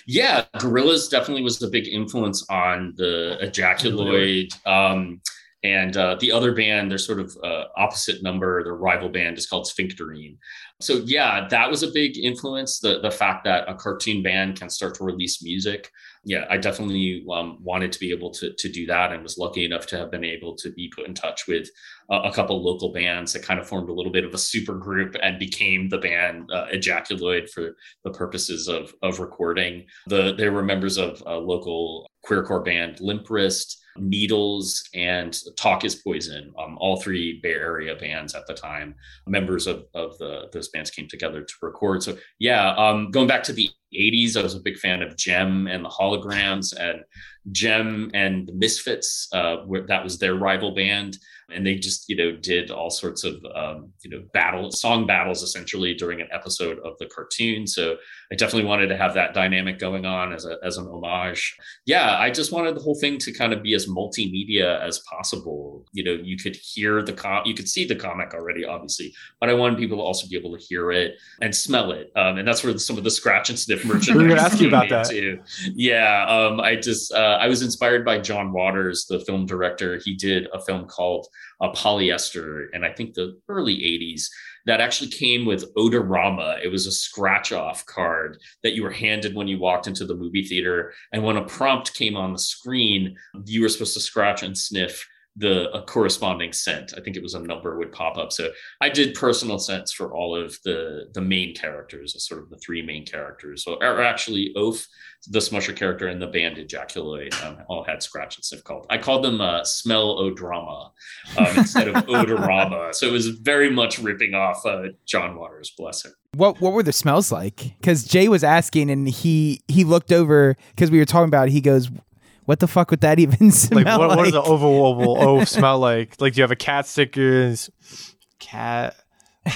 B: Yeah, Gorillaz definitely was a big influence on the Ejaculoid. Um, and uh, the other band, their sort of uh, opposite number, their rival band is called Sphincterine. So yeah, that was a big influence. The the fact that a cartoon band can start to release music. Yeah, I definitely um, wanted to be able to to do that, and was lucky enough to have been able to be put in touch with a couple local bands that kind of formed a little bit of a super group and became the band uh, Ejaculoid for the purposes of of recording. The they were members of a local queercore band Limp Wrist Needles and Talk is Poison, um, all three Bay Area bands at the time. Members of, of the those bands came together to record. So yeah, um, going back to the 80s, I was a big fan of Jem and the Holograms and Jem and the Misfits. Uh, that was their rival band and they just you know did all sorts of um, you know battle song battles essentially during an episode of the cartoon. So i definitely wanted to have that dynamic going on as, a, as an homage. Yeah i just wanted the whole thing to kind of be as multimedia as possible. You know you could hear the com you could see the comic already obviously but i wanted people to also be able to hear it and smell it. Um, and that's where some of the scratch and sniff merchandise
C: we are gonna ask you about that.
B: too. yeah um, i just uh, i was inspired by john waters the film director. He did a film called a polyester and I think the early 80s that actually came with Odorama. It was a scratch off card that you were handed when you walked into the movie theater. And when a prompt came on the screen, you were supposed to scratch and sniff the a corresponding scent. I think it was a number would pop up. So I did personal scents for all of the the main characters, sort of the three main characters. So or actually Oaf, the Smusher character, and the band Ejaculoid um, all had scratch and sniff called. I called them uh, Smell Odrama um, instead of Odorama. So it was very much ripping off uh, John Waters, bless him.
A: What what were the smells like? Because Jay was asking, and he he looked over because we were talking about. It, he goes, what the fuck would that even smell like?
C: What,
A: like?
C: what does the oval oval O smell like? Like, do you have a cat stickers? Cat.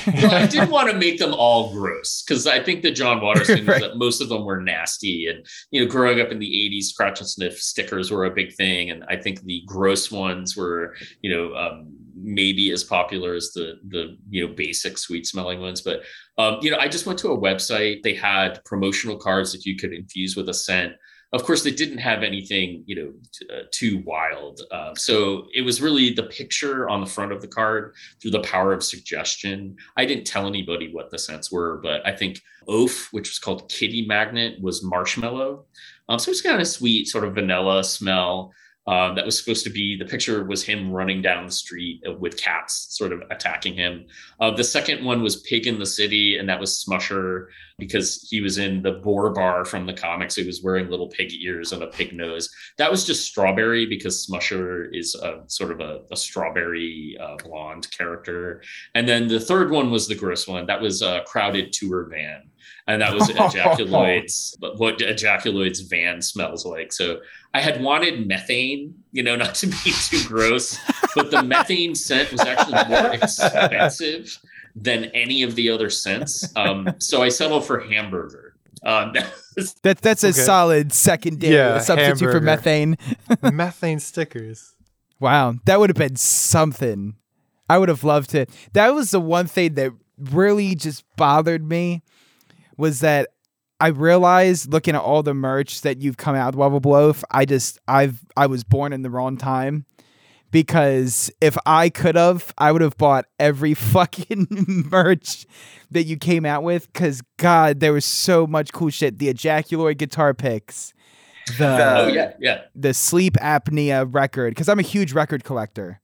B: well, I didn't want to make them all gross because I think the John Waters thing right. that most of them were nasty. And, you know, growing up in the 80s, scratch and sniff stickers were a big thing. And I think the gross ones were, you know, um, maybe as popular as the the you know basic sweet smelling ones but um, you know i just went to a website they had promotional cards that you could infuse with a scent of course, they didn't have anything, you know, t- uh, too wild. Uh, so it was really the picture on the front of the card through the power of suggestion. I didn't tell anybody what the scents were, but I think Oaf, which was called Kitty Magnet, was marshmallow. Um, so it's kind of sweet, sort of vanilla smell. Um, that was supposed to be the picture was him running down the street with cats sort of attacking him. Uh, the second one was Pig in the City, and that was Smusher because he was in the Boar Bar from the comics. He was wearing little pig ears and a pig nose. That was just Strawberry because Smusher is a sort of a, a strawberry uh, blonde character. And then the third one was the gross one. That was a crowded tour van and that was ejaculoid's what ejaculoid's van smells like. So i had wanted methane you know not to be too gross but the methane scent was actually more expensive than any of the other scents. Um, so i settled for hamburger. Um,
A: that, that's a okay. solid secondary yeah, substitute hamburger. for methane.
C: Methane stickers.
A: Wow that would have been something. I would have loved to. That was the one thing that really just bothered me was that I realized looking at all the merch that you've come out with Lovable Oaf, I just I've I was born in the wrong time because if I could have, I would have bought every fucking merch that you came out with. Because God, there was so much cool shit. The ejaculoid guitar picks,
B: the oh yeah yeah
A: the sleep apnea record. Because I'm a huge record collector.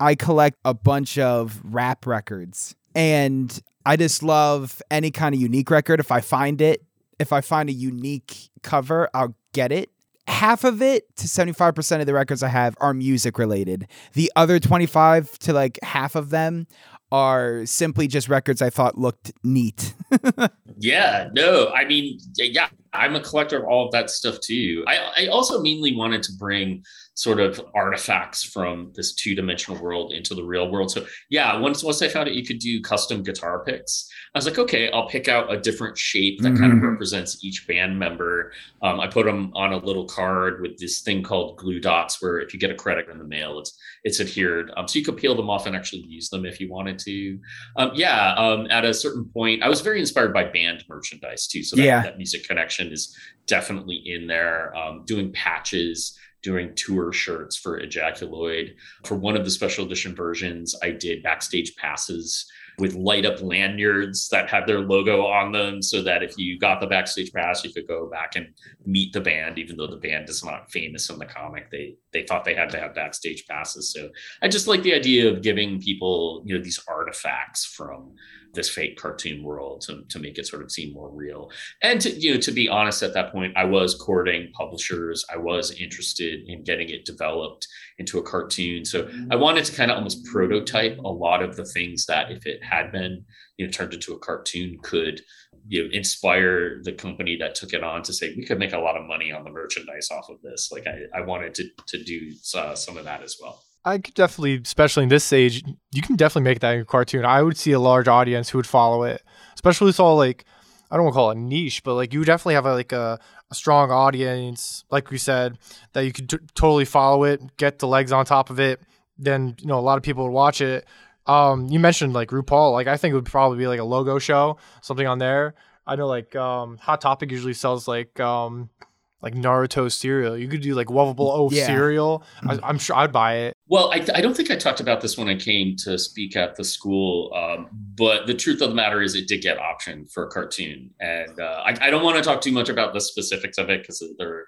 A: I collect a bunch of rap records, and I just love any kind of unique record. If I find it, if I find a unique cover, I'll get it. Half of it to 75% of the records I have are music related. The other 25 to like half of them are simply just records I thought looked neat.
B: yeah, no, I mean, yeah, I'm a collector of all of that stuff too. I, I also mainly wanted to bring sort of artifacts from this two-dimensional world into the real world. So yeah, once once I found out you could do custom guitar picks, I was like, okay, I'll pick out a different shape that mm-hmm. kind of represents each band member. Um, I put them on a little card with this thing called glue dots, where if you get a credit in the mail, it's it's adhered. Um, so you could peel them off and actually use them if you wanted to. Um, yeah, um, at a certain point, I was very inspired by band merchandise too. So that, yeah. that music connection is definitely in there. Um, doing patches doing tour shirts for Ejaculoid. For one of the special edition versions, I did backstage passes with light up lanyards that had their logo on them so that if you got the backstage pass you could go back and meet the band even though the band is not famous in the comic they they thought they had to have backstage passes so i just like the idea of giving people you know these artifacts from this fake cartoon world to, to make it sort of seem more real. And to, you know, to be honest, at that point, I was courting publishers. I was interested in getting it developed into a cartoon. So I wanted to kind of almost prototype a lot of the things that if it had been, you know, turned into a cartoon could you know inspire the company that took it on to say we could make a lot of money on the merchandise off of this like i, I wanted to to do uh, some of that as well
C: I could definitely, especially in this age, you can definitely make that a cartoon. I would see a large audience who would follow it, especially with all like, I don't want to call it niche, but like you definitely have a, like a, a strong audience, like we said, that you could t- totally follow it, get the legs on top of it. Then you know a lot of people would watch it. Um, you mentioned like RuPaul, like I think it would probably be like a logo show, something on there. I know like um, Hot Topic usually sells like um, like Naruto cereal. You could do like Lovable Oaf yeah. cereal. I, am sure I'd buy it.
B: Well, I, I, don't think I talked about this when I came to speak at the school, um, but the truth of the matter is, it did get optioned for a cartoon, and uh, I, I, don't want to talk too much about the specifics of it because there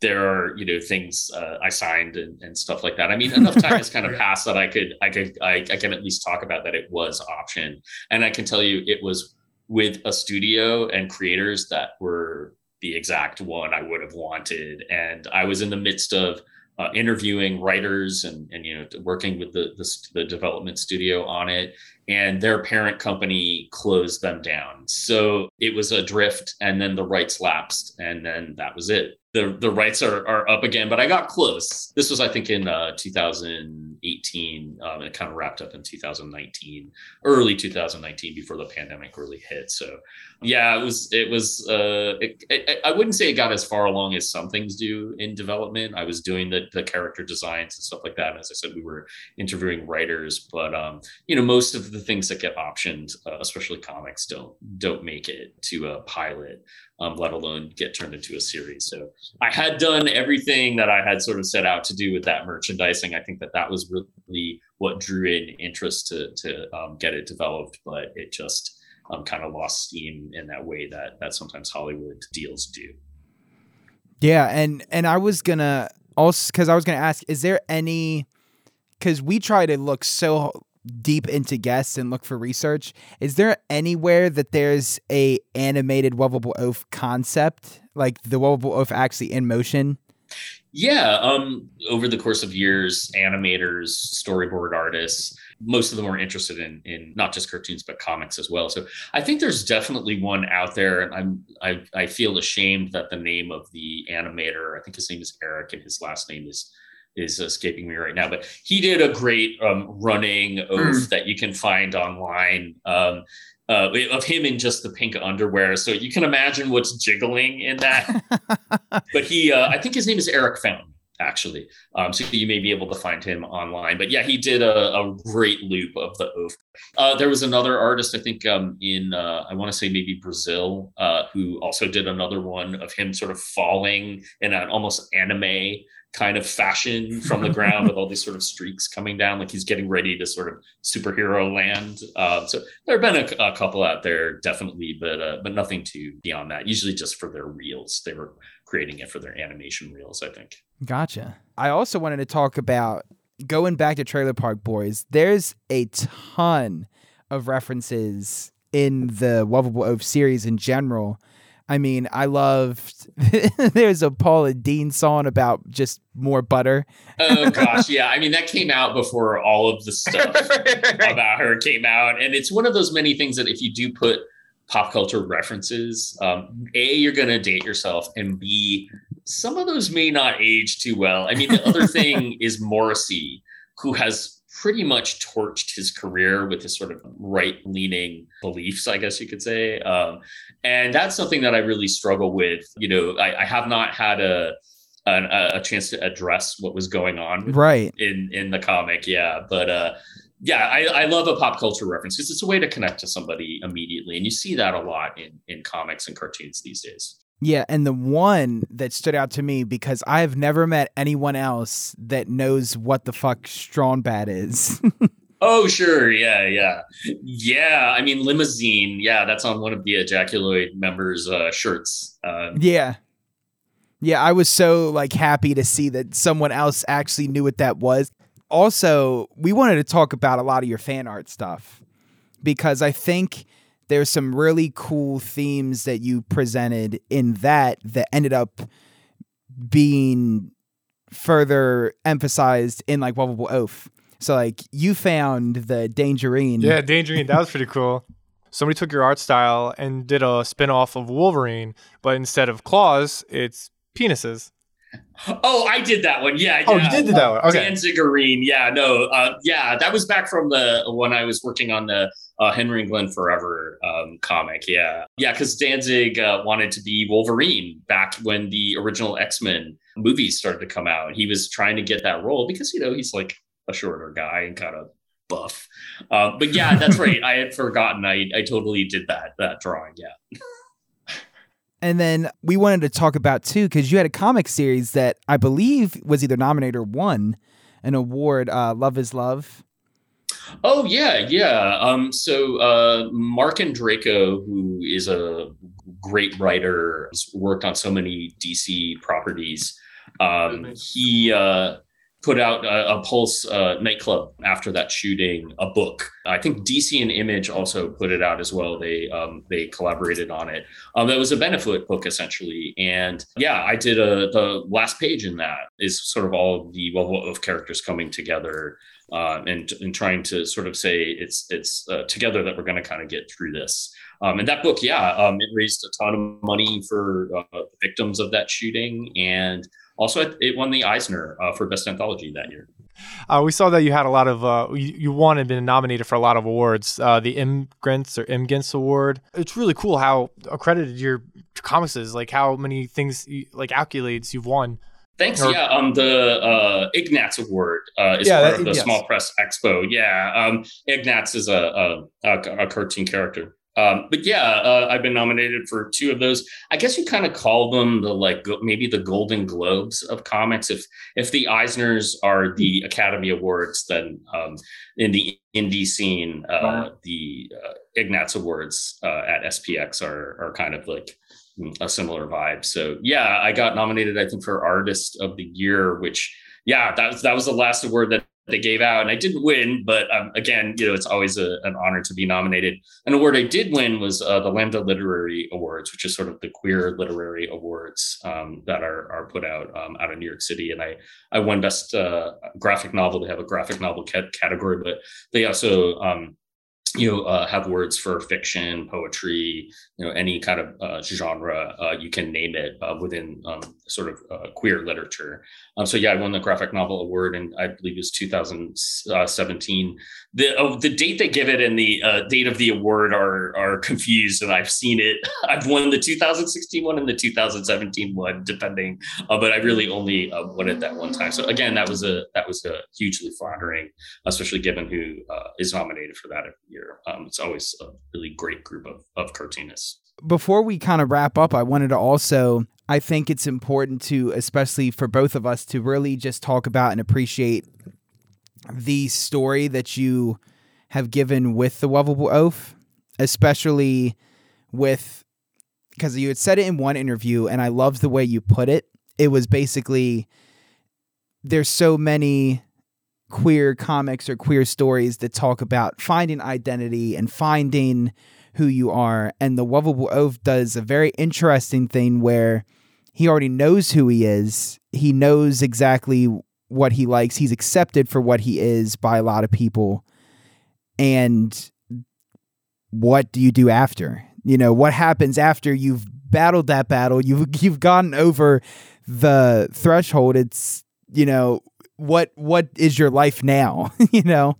B: there are you know things uh, I signed and, and, stuff like that. I mean, enough time has kind of passed that I could I could I, I can at least talk about that it was optioned, and I can tell you it was with a studio and creators that were the exact one I would have wanted. And I was in the midst of uh, interviewing writers and, and you know working with the, the, the development studio on it and their parent company closed them down. So it was a drift, and then the rights lapsed, and then that was it the the rights are, are up again, but I got close. This was, I think, in uh, 2018. Um, it kind of wrapped up in 2019, early 2019, before the pandemic really hit. So, yeah, it was it was. Uh, it, it, I wouldn't say it got as far along as some things do in development. I was doing the the character designs and stuff like that. And as I said, we were interviewing writers, but um, you know, most of the things that get optioned, uh, especially comics, don't don't make it to a pilot um, let alone get turned into a series. So I had done everything that I had sort of set out to do with that merchandising. I think that that was really what drew in interest to to um, get it developed, but it just um, kind of lost steam in that way that that sometimes Hollywood deals do.
A: Yeah, and and I was gonna also because I was gonna ask, is there any? Because we try to look so deep into guests and look for research. Is there anywhere that there's a animated Lovable Oaf concept, like the Lovable Oaf actually in motion?
B: Yeah, um, over the course of years, animators, storyboard artists, most of them were interested in in not just cartoons but comics as well. So I think there's definitely one out there, and I'm I, I feel ashamed that the name of the animator, I think his name is Eric, and his last name is is escaping me right now, but he did a great um, running oaf mm. that you can find online um, uh, of him in just the pink underwear. So you can imagine what's jiggling in that. but he, uh, I think his name is Eric Fountain, actually. Um, so you may be able to find him online. But yeah, he did a, a great loop of the oaf. Uh, there was another artist, I think, um, in uh, I want to say maybe Brazil, uh, who also did another one of him sort of falling in an almost anime kind of fashion from the ground with all these sort of streaks coming down, like he's getting ready to sort of superhero land. Uh, so there have been a, a, couple out there, definitely, but uh, but nothing too beyond that. Usually just for their reels, they were creating it for their animation reels. I think.
A: Gotcha. I also wanted to talk about going back to Trailer Park Boys. There's a ton of references in the Lovable Oaf series in general I mean, I loved. there's a Paula Deen song about just more butter.
B: oh gosh, yeah. I mean, that came out before all of the stuff about her came out, and it's one of those many things that if you do put pop culture references, um, a you're going to date yourself, and b some of those may not age too well. I mean, the other thing is Morrissey, who has pretty much torched his career with his sort of right leaning beliefs, I guess you could say. Um, and that's something that I really struggle with. You know, I, I have not had a, a, a chance to address what was going on
A: right
B: in in the comic. Yeah, but uh, yeah, I, I love a pop culture reference because it's a way to connect to somebody immediately, and you see that a lot in in comics and cartoons these days.
A: Yeah, and the one that stood out to me because I have never met anyone else that knows what the fuck Strong Bad is.
B: oh, sure. Yeah, yeah. Yeah, I mean limousine. Yeah, that's on one of the ejaculoid members' uh, shirts.
A: Um, yeah. Yeah, I was so like happy to see that someone else actually knew what that was. Also, we wanted to talk about a lot of your fan art stuff because I think there's some really cool themes that you presented in that that ended up being further emphasized in like Lovable Oaf. So like you found the Dangerine.
C: Yeah, Dangerine. That was pretty cool. Somebody took your art style and did a spin-off of Wolverine, but instead of claws, it's penises.
B: Oh, I did that one. Yeah.
C: Oh,
B: yeah.
C: you did do that one. Okay.
B: Danzigerine. Yeah. No. Uh, yeah, that was back from the when I was working on the uh, Henry and Glenn Forever um, comic. Yeah. Yeah. Because Danzig uh, wanted to be Wolverine back when the original X Men movies started to come out. He was trying to get that role because, you know, he's like a shorter guy and kind of buff. Uh, but yeah, that's right. I had forgotten. I, I totally did that, that drawing. Yeah.
A: And then we wanted to talk about too, because you had a comic series that I believe was either nominated or won an award, uh, Love is Love.
B: Oh yeah, yeah. Um, so uh, Marc Andreyko, who is a great writer, has worked on so many DC properties. Um, he uh, put out a, a Pulse uh, nightclub after that shooting, a book. I think DC and Image also put it out as well. They um, they collaborated on it. Um, that was a benefit book essentially, and yeah, I did a the last page in that is sort of all the level of characters coming together. Uh, and and trying to sort of say it's it's uh, together that we're going to kind of get through this. Um, and that book, yeah, um, it raised a ton of money for uh, victims of that shooting, and also, it won the Eisner uh, for best anthology that year.
C: Uh, we saw that you had a lot of uh, you, you won and been nominated for a lot of awards. Uh, the Immigrants or Imgins Award. It's really cool how accredited your comics is. Like how many things like accolades you've won.
B: Thanks. Or, yeah. Um. The uh, Ignatz Award uh, is yeah, part that, of the yes. Small Press Expo. Yeah. Um. Ignatz is a a, a, a cartoon character. Um, but yeah, uh, I've been nominated for two of those. I guess you kind of call them the like go- maybe the Golden Globes of comics. If if the Eisners are the Academy Awards, then um, in the indie scene, uh, wow. the uh, Ignatz Awards uh, at SPX are are kind of like a similar vibe. So yeah, I got nominated. I think for Artist of the Year, which yeah, that was that was the last award that they gave out, and I didn't win. But um, again, you know, it's always a, an honor to be nominated. An award I did win was uh, the Lambda Literary Awards, which is sort of the queer literary awards um, that are are put out um, out of New York City. And I I won best uh, graphic novel. They have a graphic novel category, but they also um, you know uh, have words for fiction poetry you know any kind of uh, genre uh, you can name it uh, within um, sort of uh, queer literature um, so yeah i won the graphic novel award and i believe it was 2017 the oh, the date they give it and the uh, date of the award are are confused and i've seen it i've won the 2016 one and the 2017 one depending but i really only won it that one time so again that was a that was a hugely flattering especially given who is nominated for that every year. Um, it's always a really great group of, of cartoonists.
A: Before we kind of wrap up, I wanted to also, I think it's important to, especially for both of us, to really just talk about and appreciate the story that you have given with the Lovable Oaf, especially with because you had said it in one interview, and I loved the way you put it. It was basically there's so many queer comics or queer stories that talk about finding identity and finding who you are. And the Lovable Oaf does a very interesting thing where he already knows who he is. He knows exactly what he likes. He's accepted for what he is by a lot of people. And what do you do after? You know, what happens after you've battled that battle? You've you've gotten over the threshold. It's you know, what what is your life now you know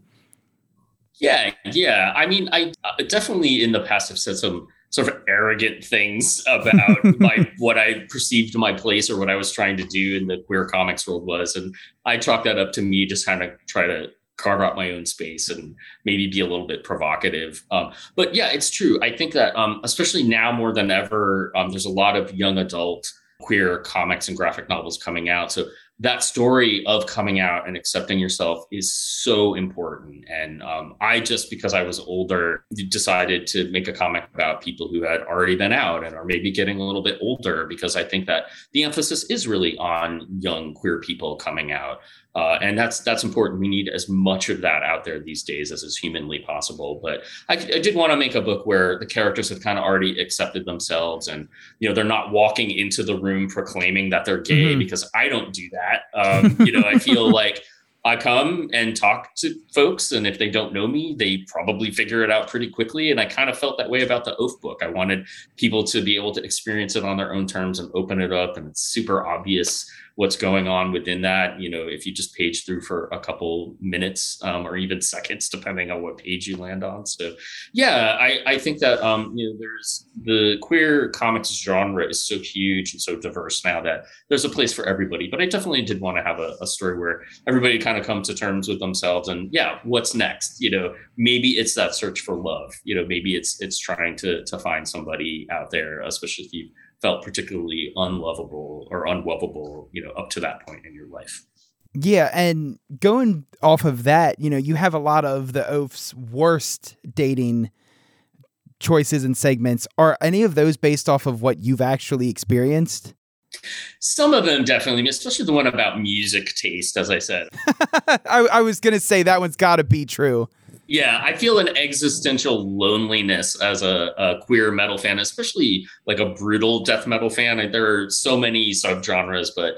B: yeah yeah i mean i uh, definitely in the said some sort of arrogant things about my what i perceived my place or what i was trying to do in the queer comics world was. And i chalk that up to me just kind of try to carve out my own space and maybe be a little bit provocative. Um, but yeah it's true. I think that um, especially now more than ever um, there's a lot of young adult queer comics and graphic novels coming out so that story of coming out and accepting yourself is so important. And um, I just, because I was older, decided to make a comic about people who had already been out and are maybe getting a little bit older, because I think that the emphasis is really on young queer people coming out. Uh, and that's that's important. We need as much of that out there these days as is humanly possible. But I, I did want to make a book where the characters have kind of already accepted themselves, and you know they're not walking into the room proclaiming that they're gay mm-hmm. because I don't do that. Um, you know, I feel like I come and talk to folks, and if they don't know me, they probably figure it out pretty quickly. And I kind of felt that way about the Oaf book. I wanted people to be able to experience it on their own terms and open it up, and it's super obvious what's going on within that. You know, if you just page through for a couple minutes um, or even seconds, depending on what page you land on. So, yeah, I, I think that um, you know, there's the queer comics genre is so huge and so diverse now that there's a place for everybody. But I definitely did want to have a, a story where everybody kind of comes to terms with themselves and yeah, what's next? You know, maybe it's that search for love. You know, maybe it's it's trying to to find somebody out there, especially if you've felt particularly unlovable or unlovable, you know, up to that point in your life.
A: Yeah, and going off of that, you know, you have a lot of the Oaf's worst dating choices and segments. Are any of those based off of what you've actually experienced?
B: Some of them definitely, especially the one about music taste, as I said.
A: I, I was gonna say that one's got to be true.
B: Yeah, I feel an existential loneliness as a, a, queer metal fan, especially like a brutal death metal fan. There are so many subgenres, but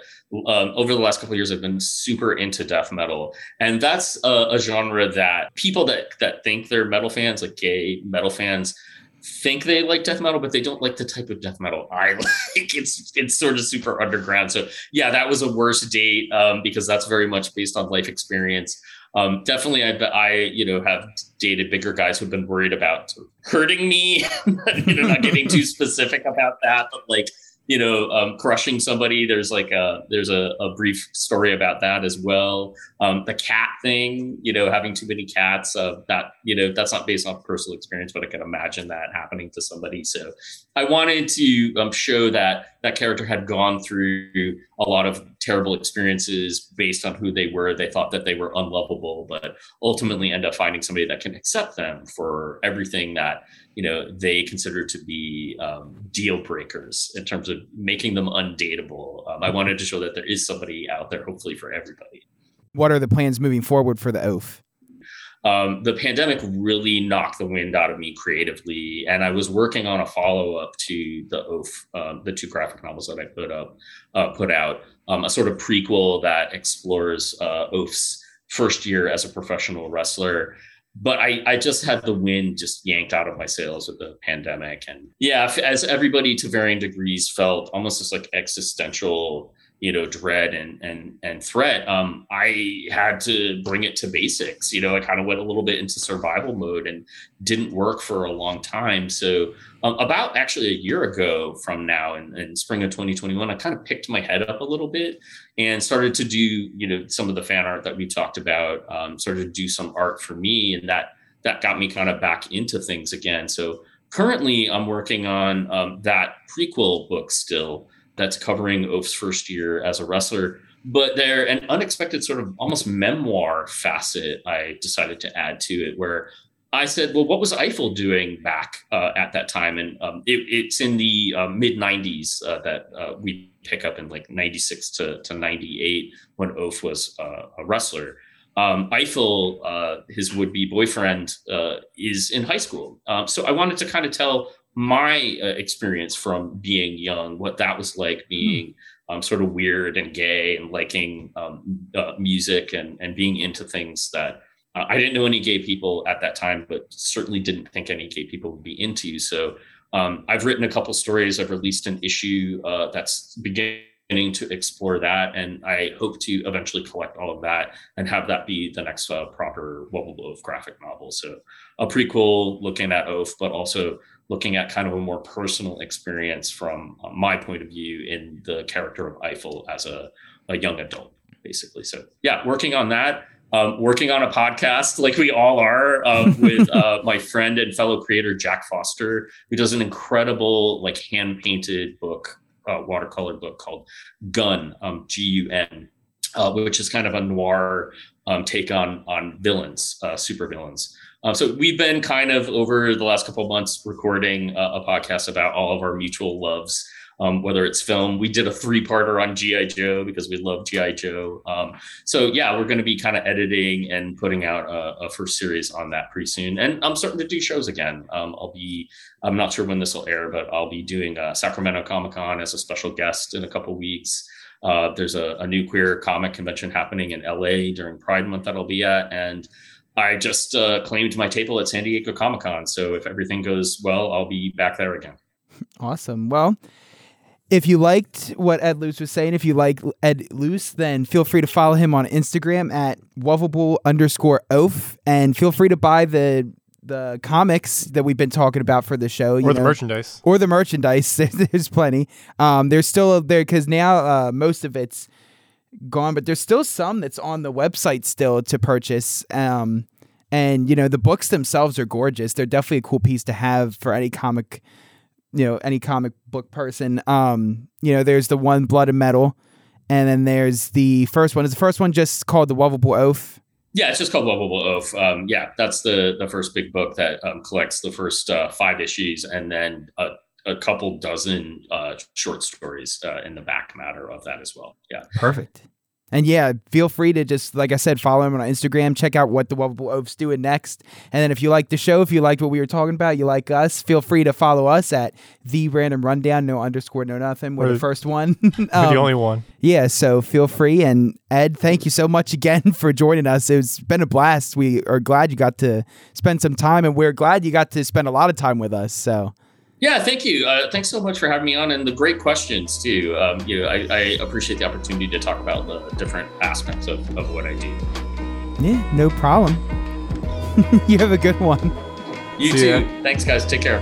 B: um, over the last couple years, I've been super into death metal, and that's a, a genre that people that that think they're metal fans, like gay metal fans, think they like death metal, but they don't like the type of death metal I like. It's it's sort of super underground. So yeah, that was a worse date um, because that's very much based on life experience. Um, definitely, I I you know have dated bigger guys who've been worried about hurting me. you know, not getting too specific about that, but like you know, um, crushing somebody. There's like a there's a, a brief story about that as well. Um, the cat thing, you know, having too many cats. Uh, that you know, that's not based on personal experience, but I can imagine that happening to somebody. So I wanted to um, show that that character had gone through a lot of terrible experiences based on who they were. They thought that they were unlovable, but ultimately end up finding somebody that can accept them for everything that you know they consider to be um, deal breakers in terms of making them undateable. Um, I wanted to show that there is somebody out there, hopefully for everybody.
A: What are the plans moving forward for the Oaf?
B: Um, the pandemic really knocked the wind out of me creatively, and I was working on a follow up to the Oaf, um, the two graphic novels that I put up, uh, put out, um, a sort of prequel that explores uh, Oaf's first year as a professional wrestler but I, I just had the wind just yanked out of my sails with the pandemic. And yeah, as everybody to varying degrees felt almost this like existential you know dread and and and threat um i had to bring it to basics. You know i kind of went a little bit into survival mode and didn't work for a long time. So um, about actually a year ago from now in, in spring of 2021 i kind of picked my head up a little bit and started to do you know some of the fan art that we talked about um, started to do some art for me and that that got me kind of back into things again. So currently i'm working on um, that prequel book still that's covering Oaf's first year as a wrestler. But there an unexpected sort of almost memoir facet I decided to add to it, where I said, well, what was Eiffel doing back uh, at that time? And um, it, it's in the uh, mid 90s uh, that uh, we pick up in like 96 to, to 98 when Oaf was uh, a wrestler. Um, Eiffel, uh, his would be boyfriend, is in high school. Um, so I wanted to kind of tell my uh, experience from being young, what that was like hmm. being um, sort of weird and gay and liking um, uh, music and, and being into things that uh, I didn't know any gay people at that time, but certainly didn't think any gay people would be into. So um, I've written a couple stories. I've released an issue uh, that's beginning to explore that, and I hope to eventually collect all of that and have that be the next uh, proper Wuvable Oaf graphic novel. So a prequel looking at Oaf, but also looking at kind of a more personal experience from uh, my point of view in the character of Eiffel as a, a young adult, basically. So, yeah, working on that. Um, working on a podcast like we all are uh, with uh, my friend and fellow creator Jack Foster, who does an incredible like hand painted book, uh, watercolor book called Gun, um, G U N, uh, which is kind of a noir um, take on on villains, uh, super villains. Um, so we've been kind of over the last couple months recording a, a podcast about all of our mutual loves, um, whether it's film. We did a three-parter on GI Joe because we love GI Joe. Um, so yeah, we're going to be kind of editing and putting out a, a, first series on that pretty soon. And I'm starting to do shows again. Um, I'll be I'm not sure when this will air, but I'll be doing a Sacramento Comic Con as a special guest in a couple weeks. Uh, there's a, a new queer comic convention happening in LA during Pride Month that I'll be at, and I just uh, claimed my table at San Diego Comic Con. So if everything goes well, I'll be back there again.
A: Awesome. Well, if you liked what Ed Luce was saying, if you like Ed Luce, then feel free to follow him on Instagram at Wuvable underscore oaf and feel free to buy the the comics that we've been talking about for the show,
C: or the know, merchandise,
A: or the merchandise. There's plenty. Um, there's still there because now uh, most of it's gone, but there's still some that's on the website still to purchase. Um, and you know the books themselves are gorgeous. They're definitely a cool piece to have for any comic, you know, any comic book person. Um, you know, there's the one Blood and Metal, and then there's the first one. Is the first one just called the Wuvable Oaf?
B: Yeah, it's just called Wuvable Oaf. Um, yeah, that's the the first big book that um, collects the first uh, five issues, and then a couple dozen uh, short stories uh, in the back matter of that as well. Yeah.
A: Perfect. And yeah, feel free to just, like I said, follow him on Instagram. Check out what the Lovable Oaf's doing next. And then if you like the show, if you liked what we were talking about, you like us, feel free to follow us at the random rundown, no underscore, no nothing. We're the first one.
C: um, the only one.
A: Yeah, so feel free. And Ed, thank you so much again for joining us. It's been a blast. We are glad you got to spend some time, and we're glad you got to spend a lot of time with us. So
B: yeah, thank you. Uh, thanks so much for having me on and the great questions too. Um, you know, I, I, appreciate the opportunity to talk about the different aspects of, of what I do.
A: Yeah, no problem. you have a good one.
B: You See too. Ya. Thanks, guys. Take care.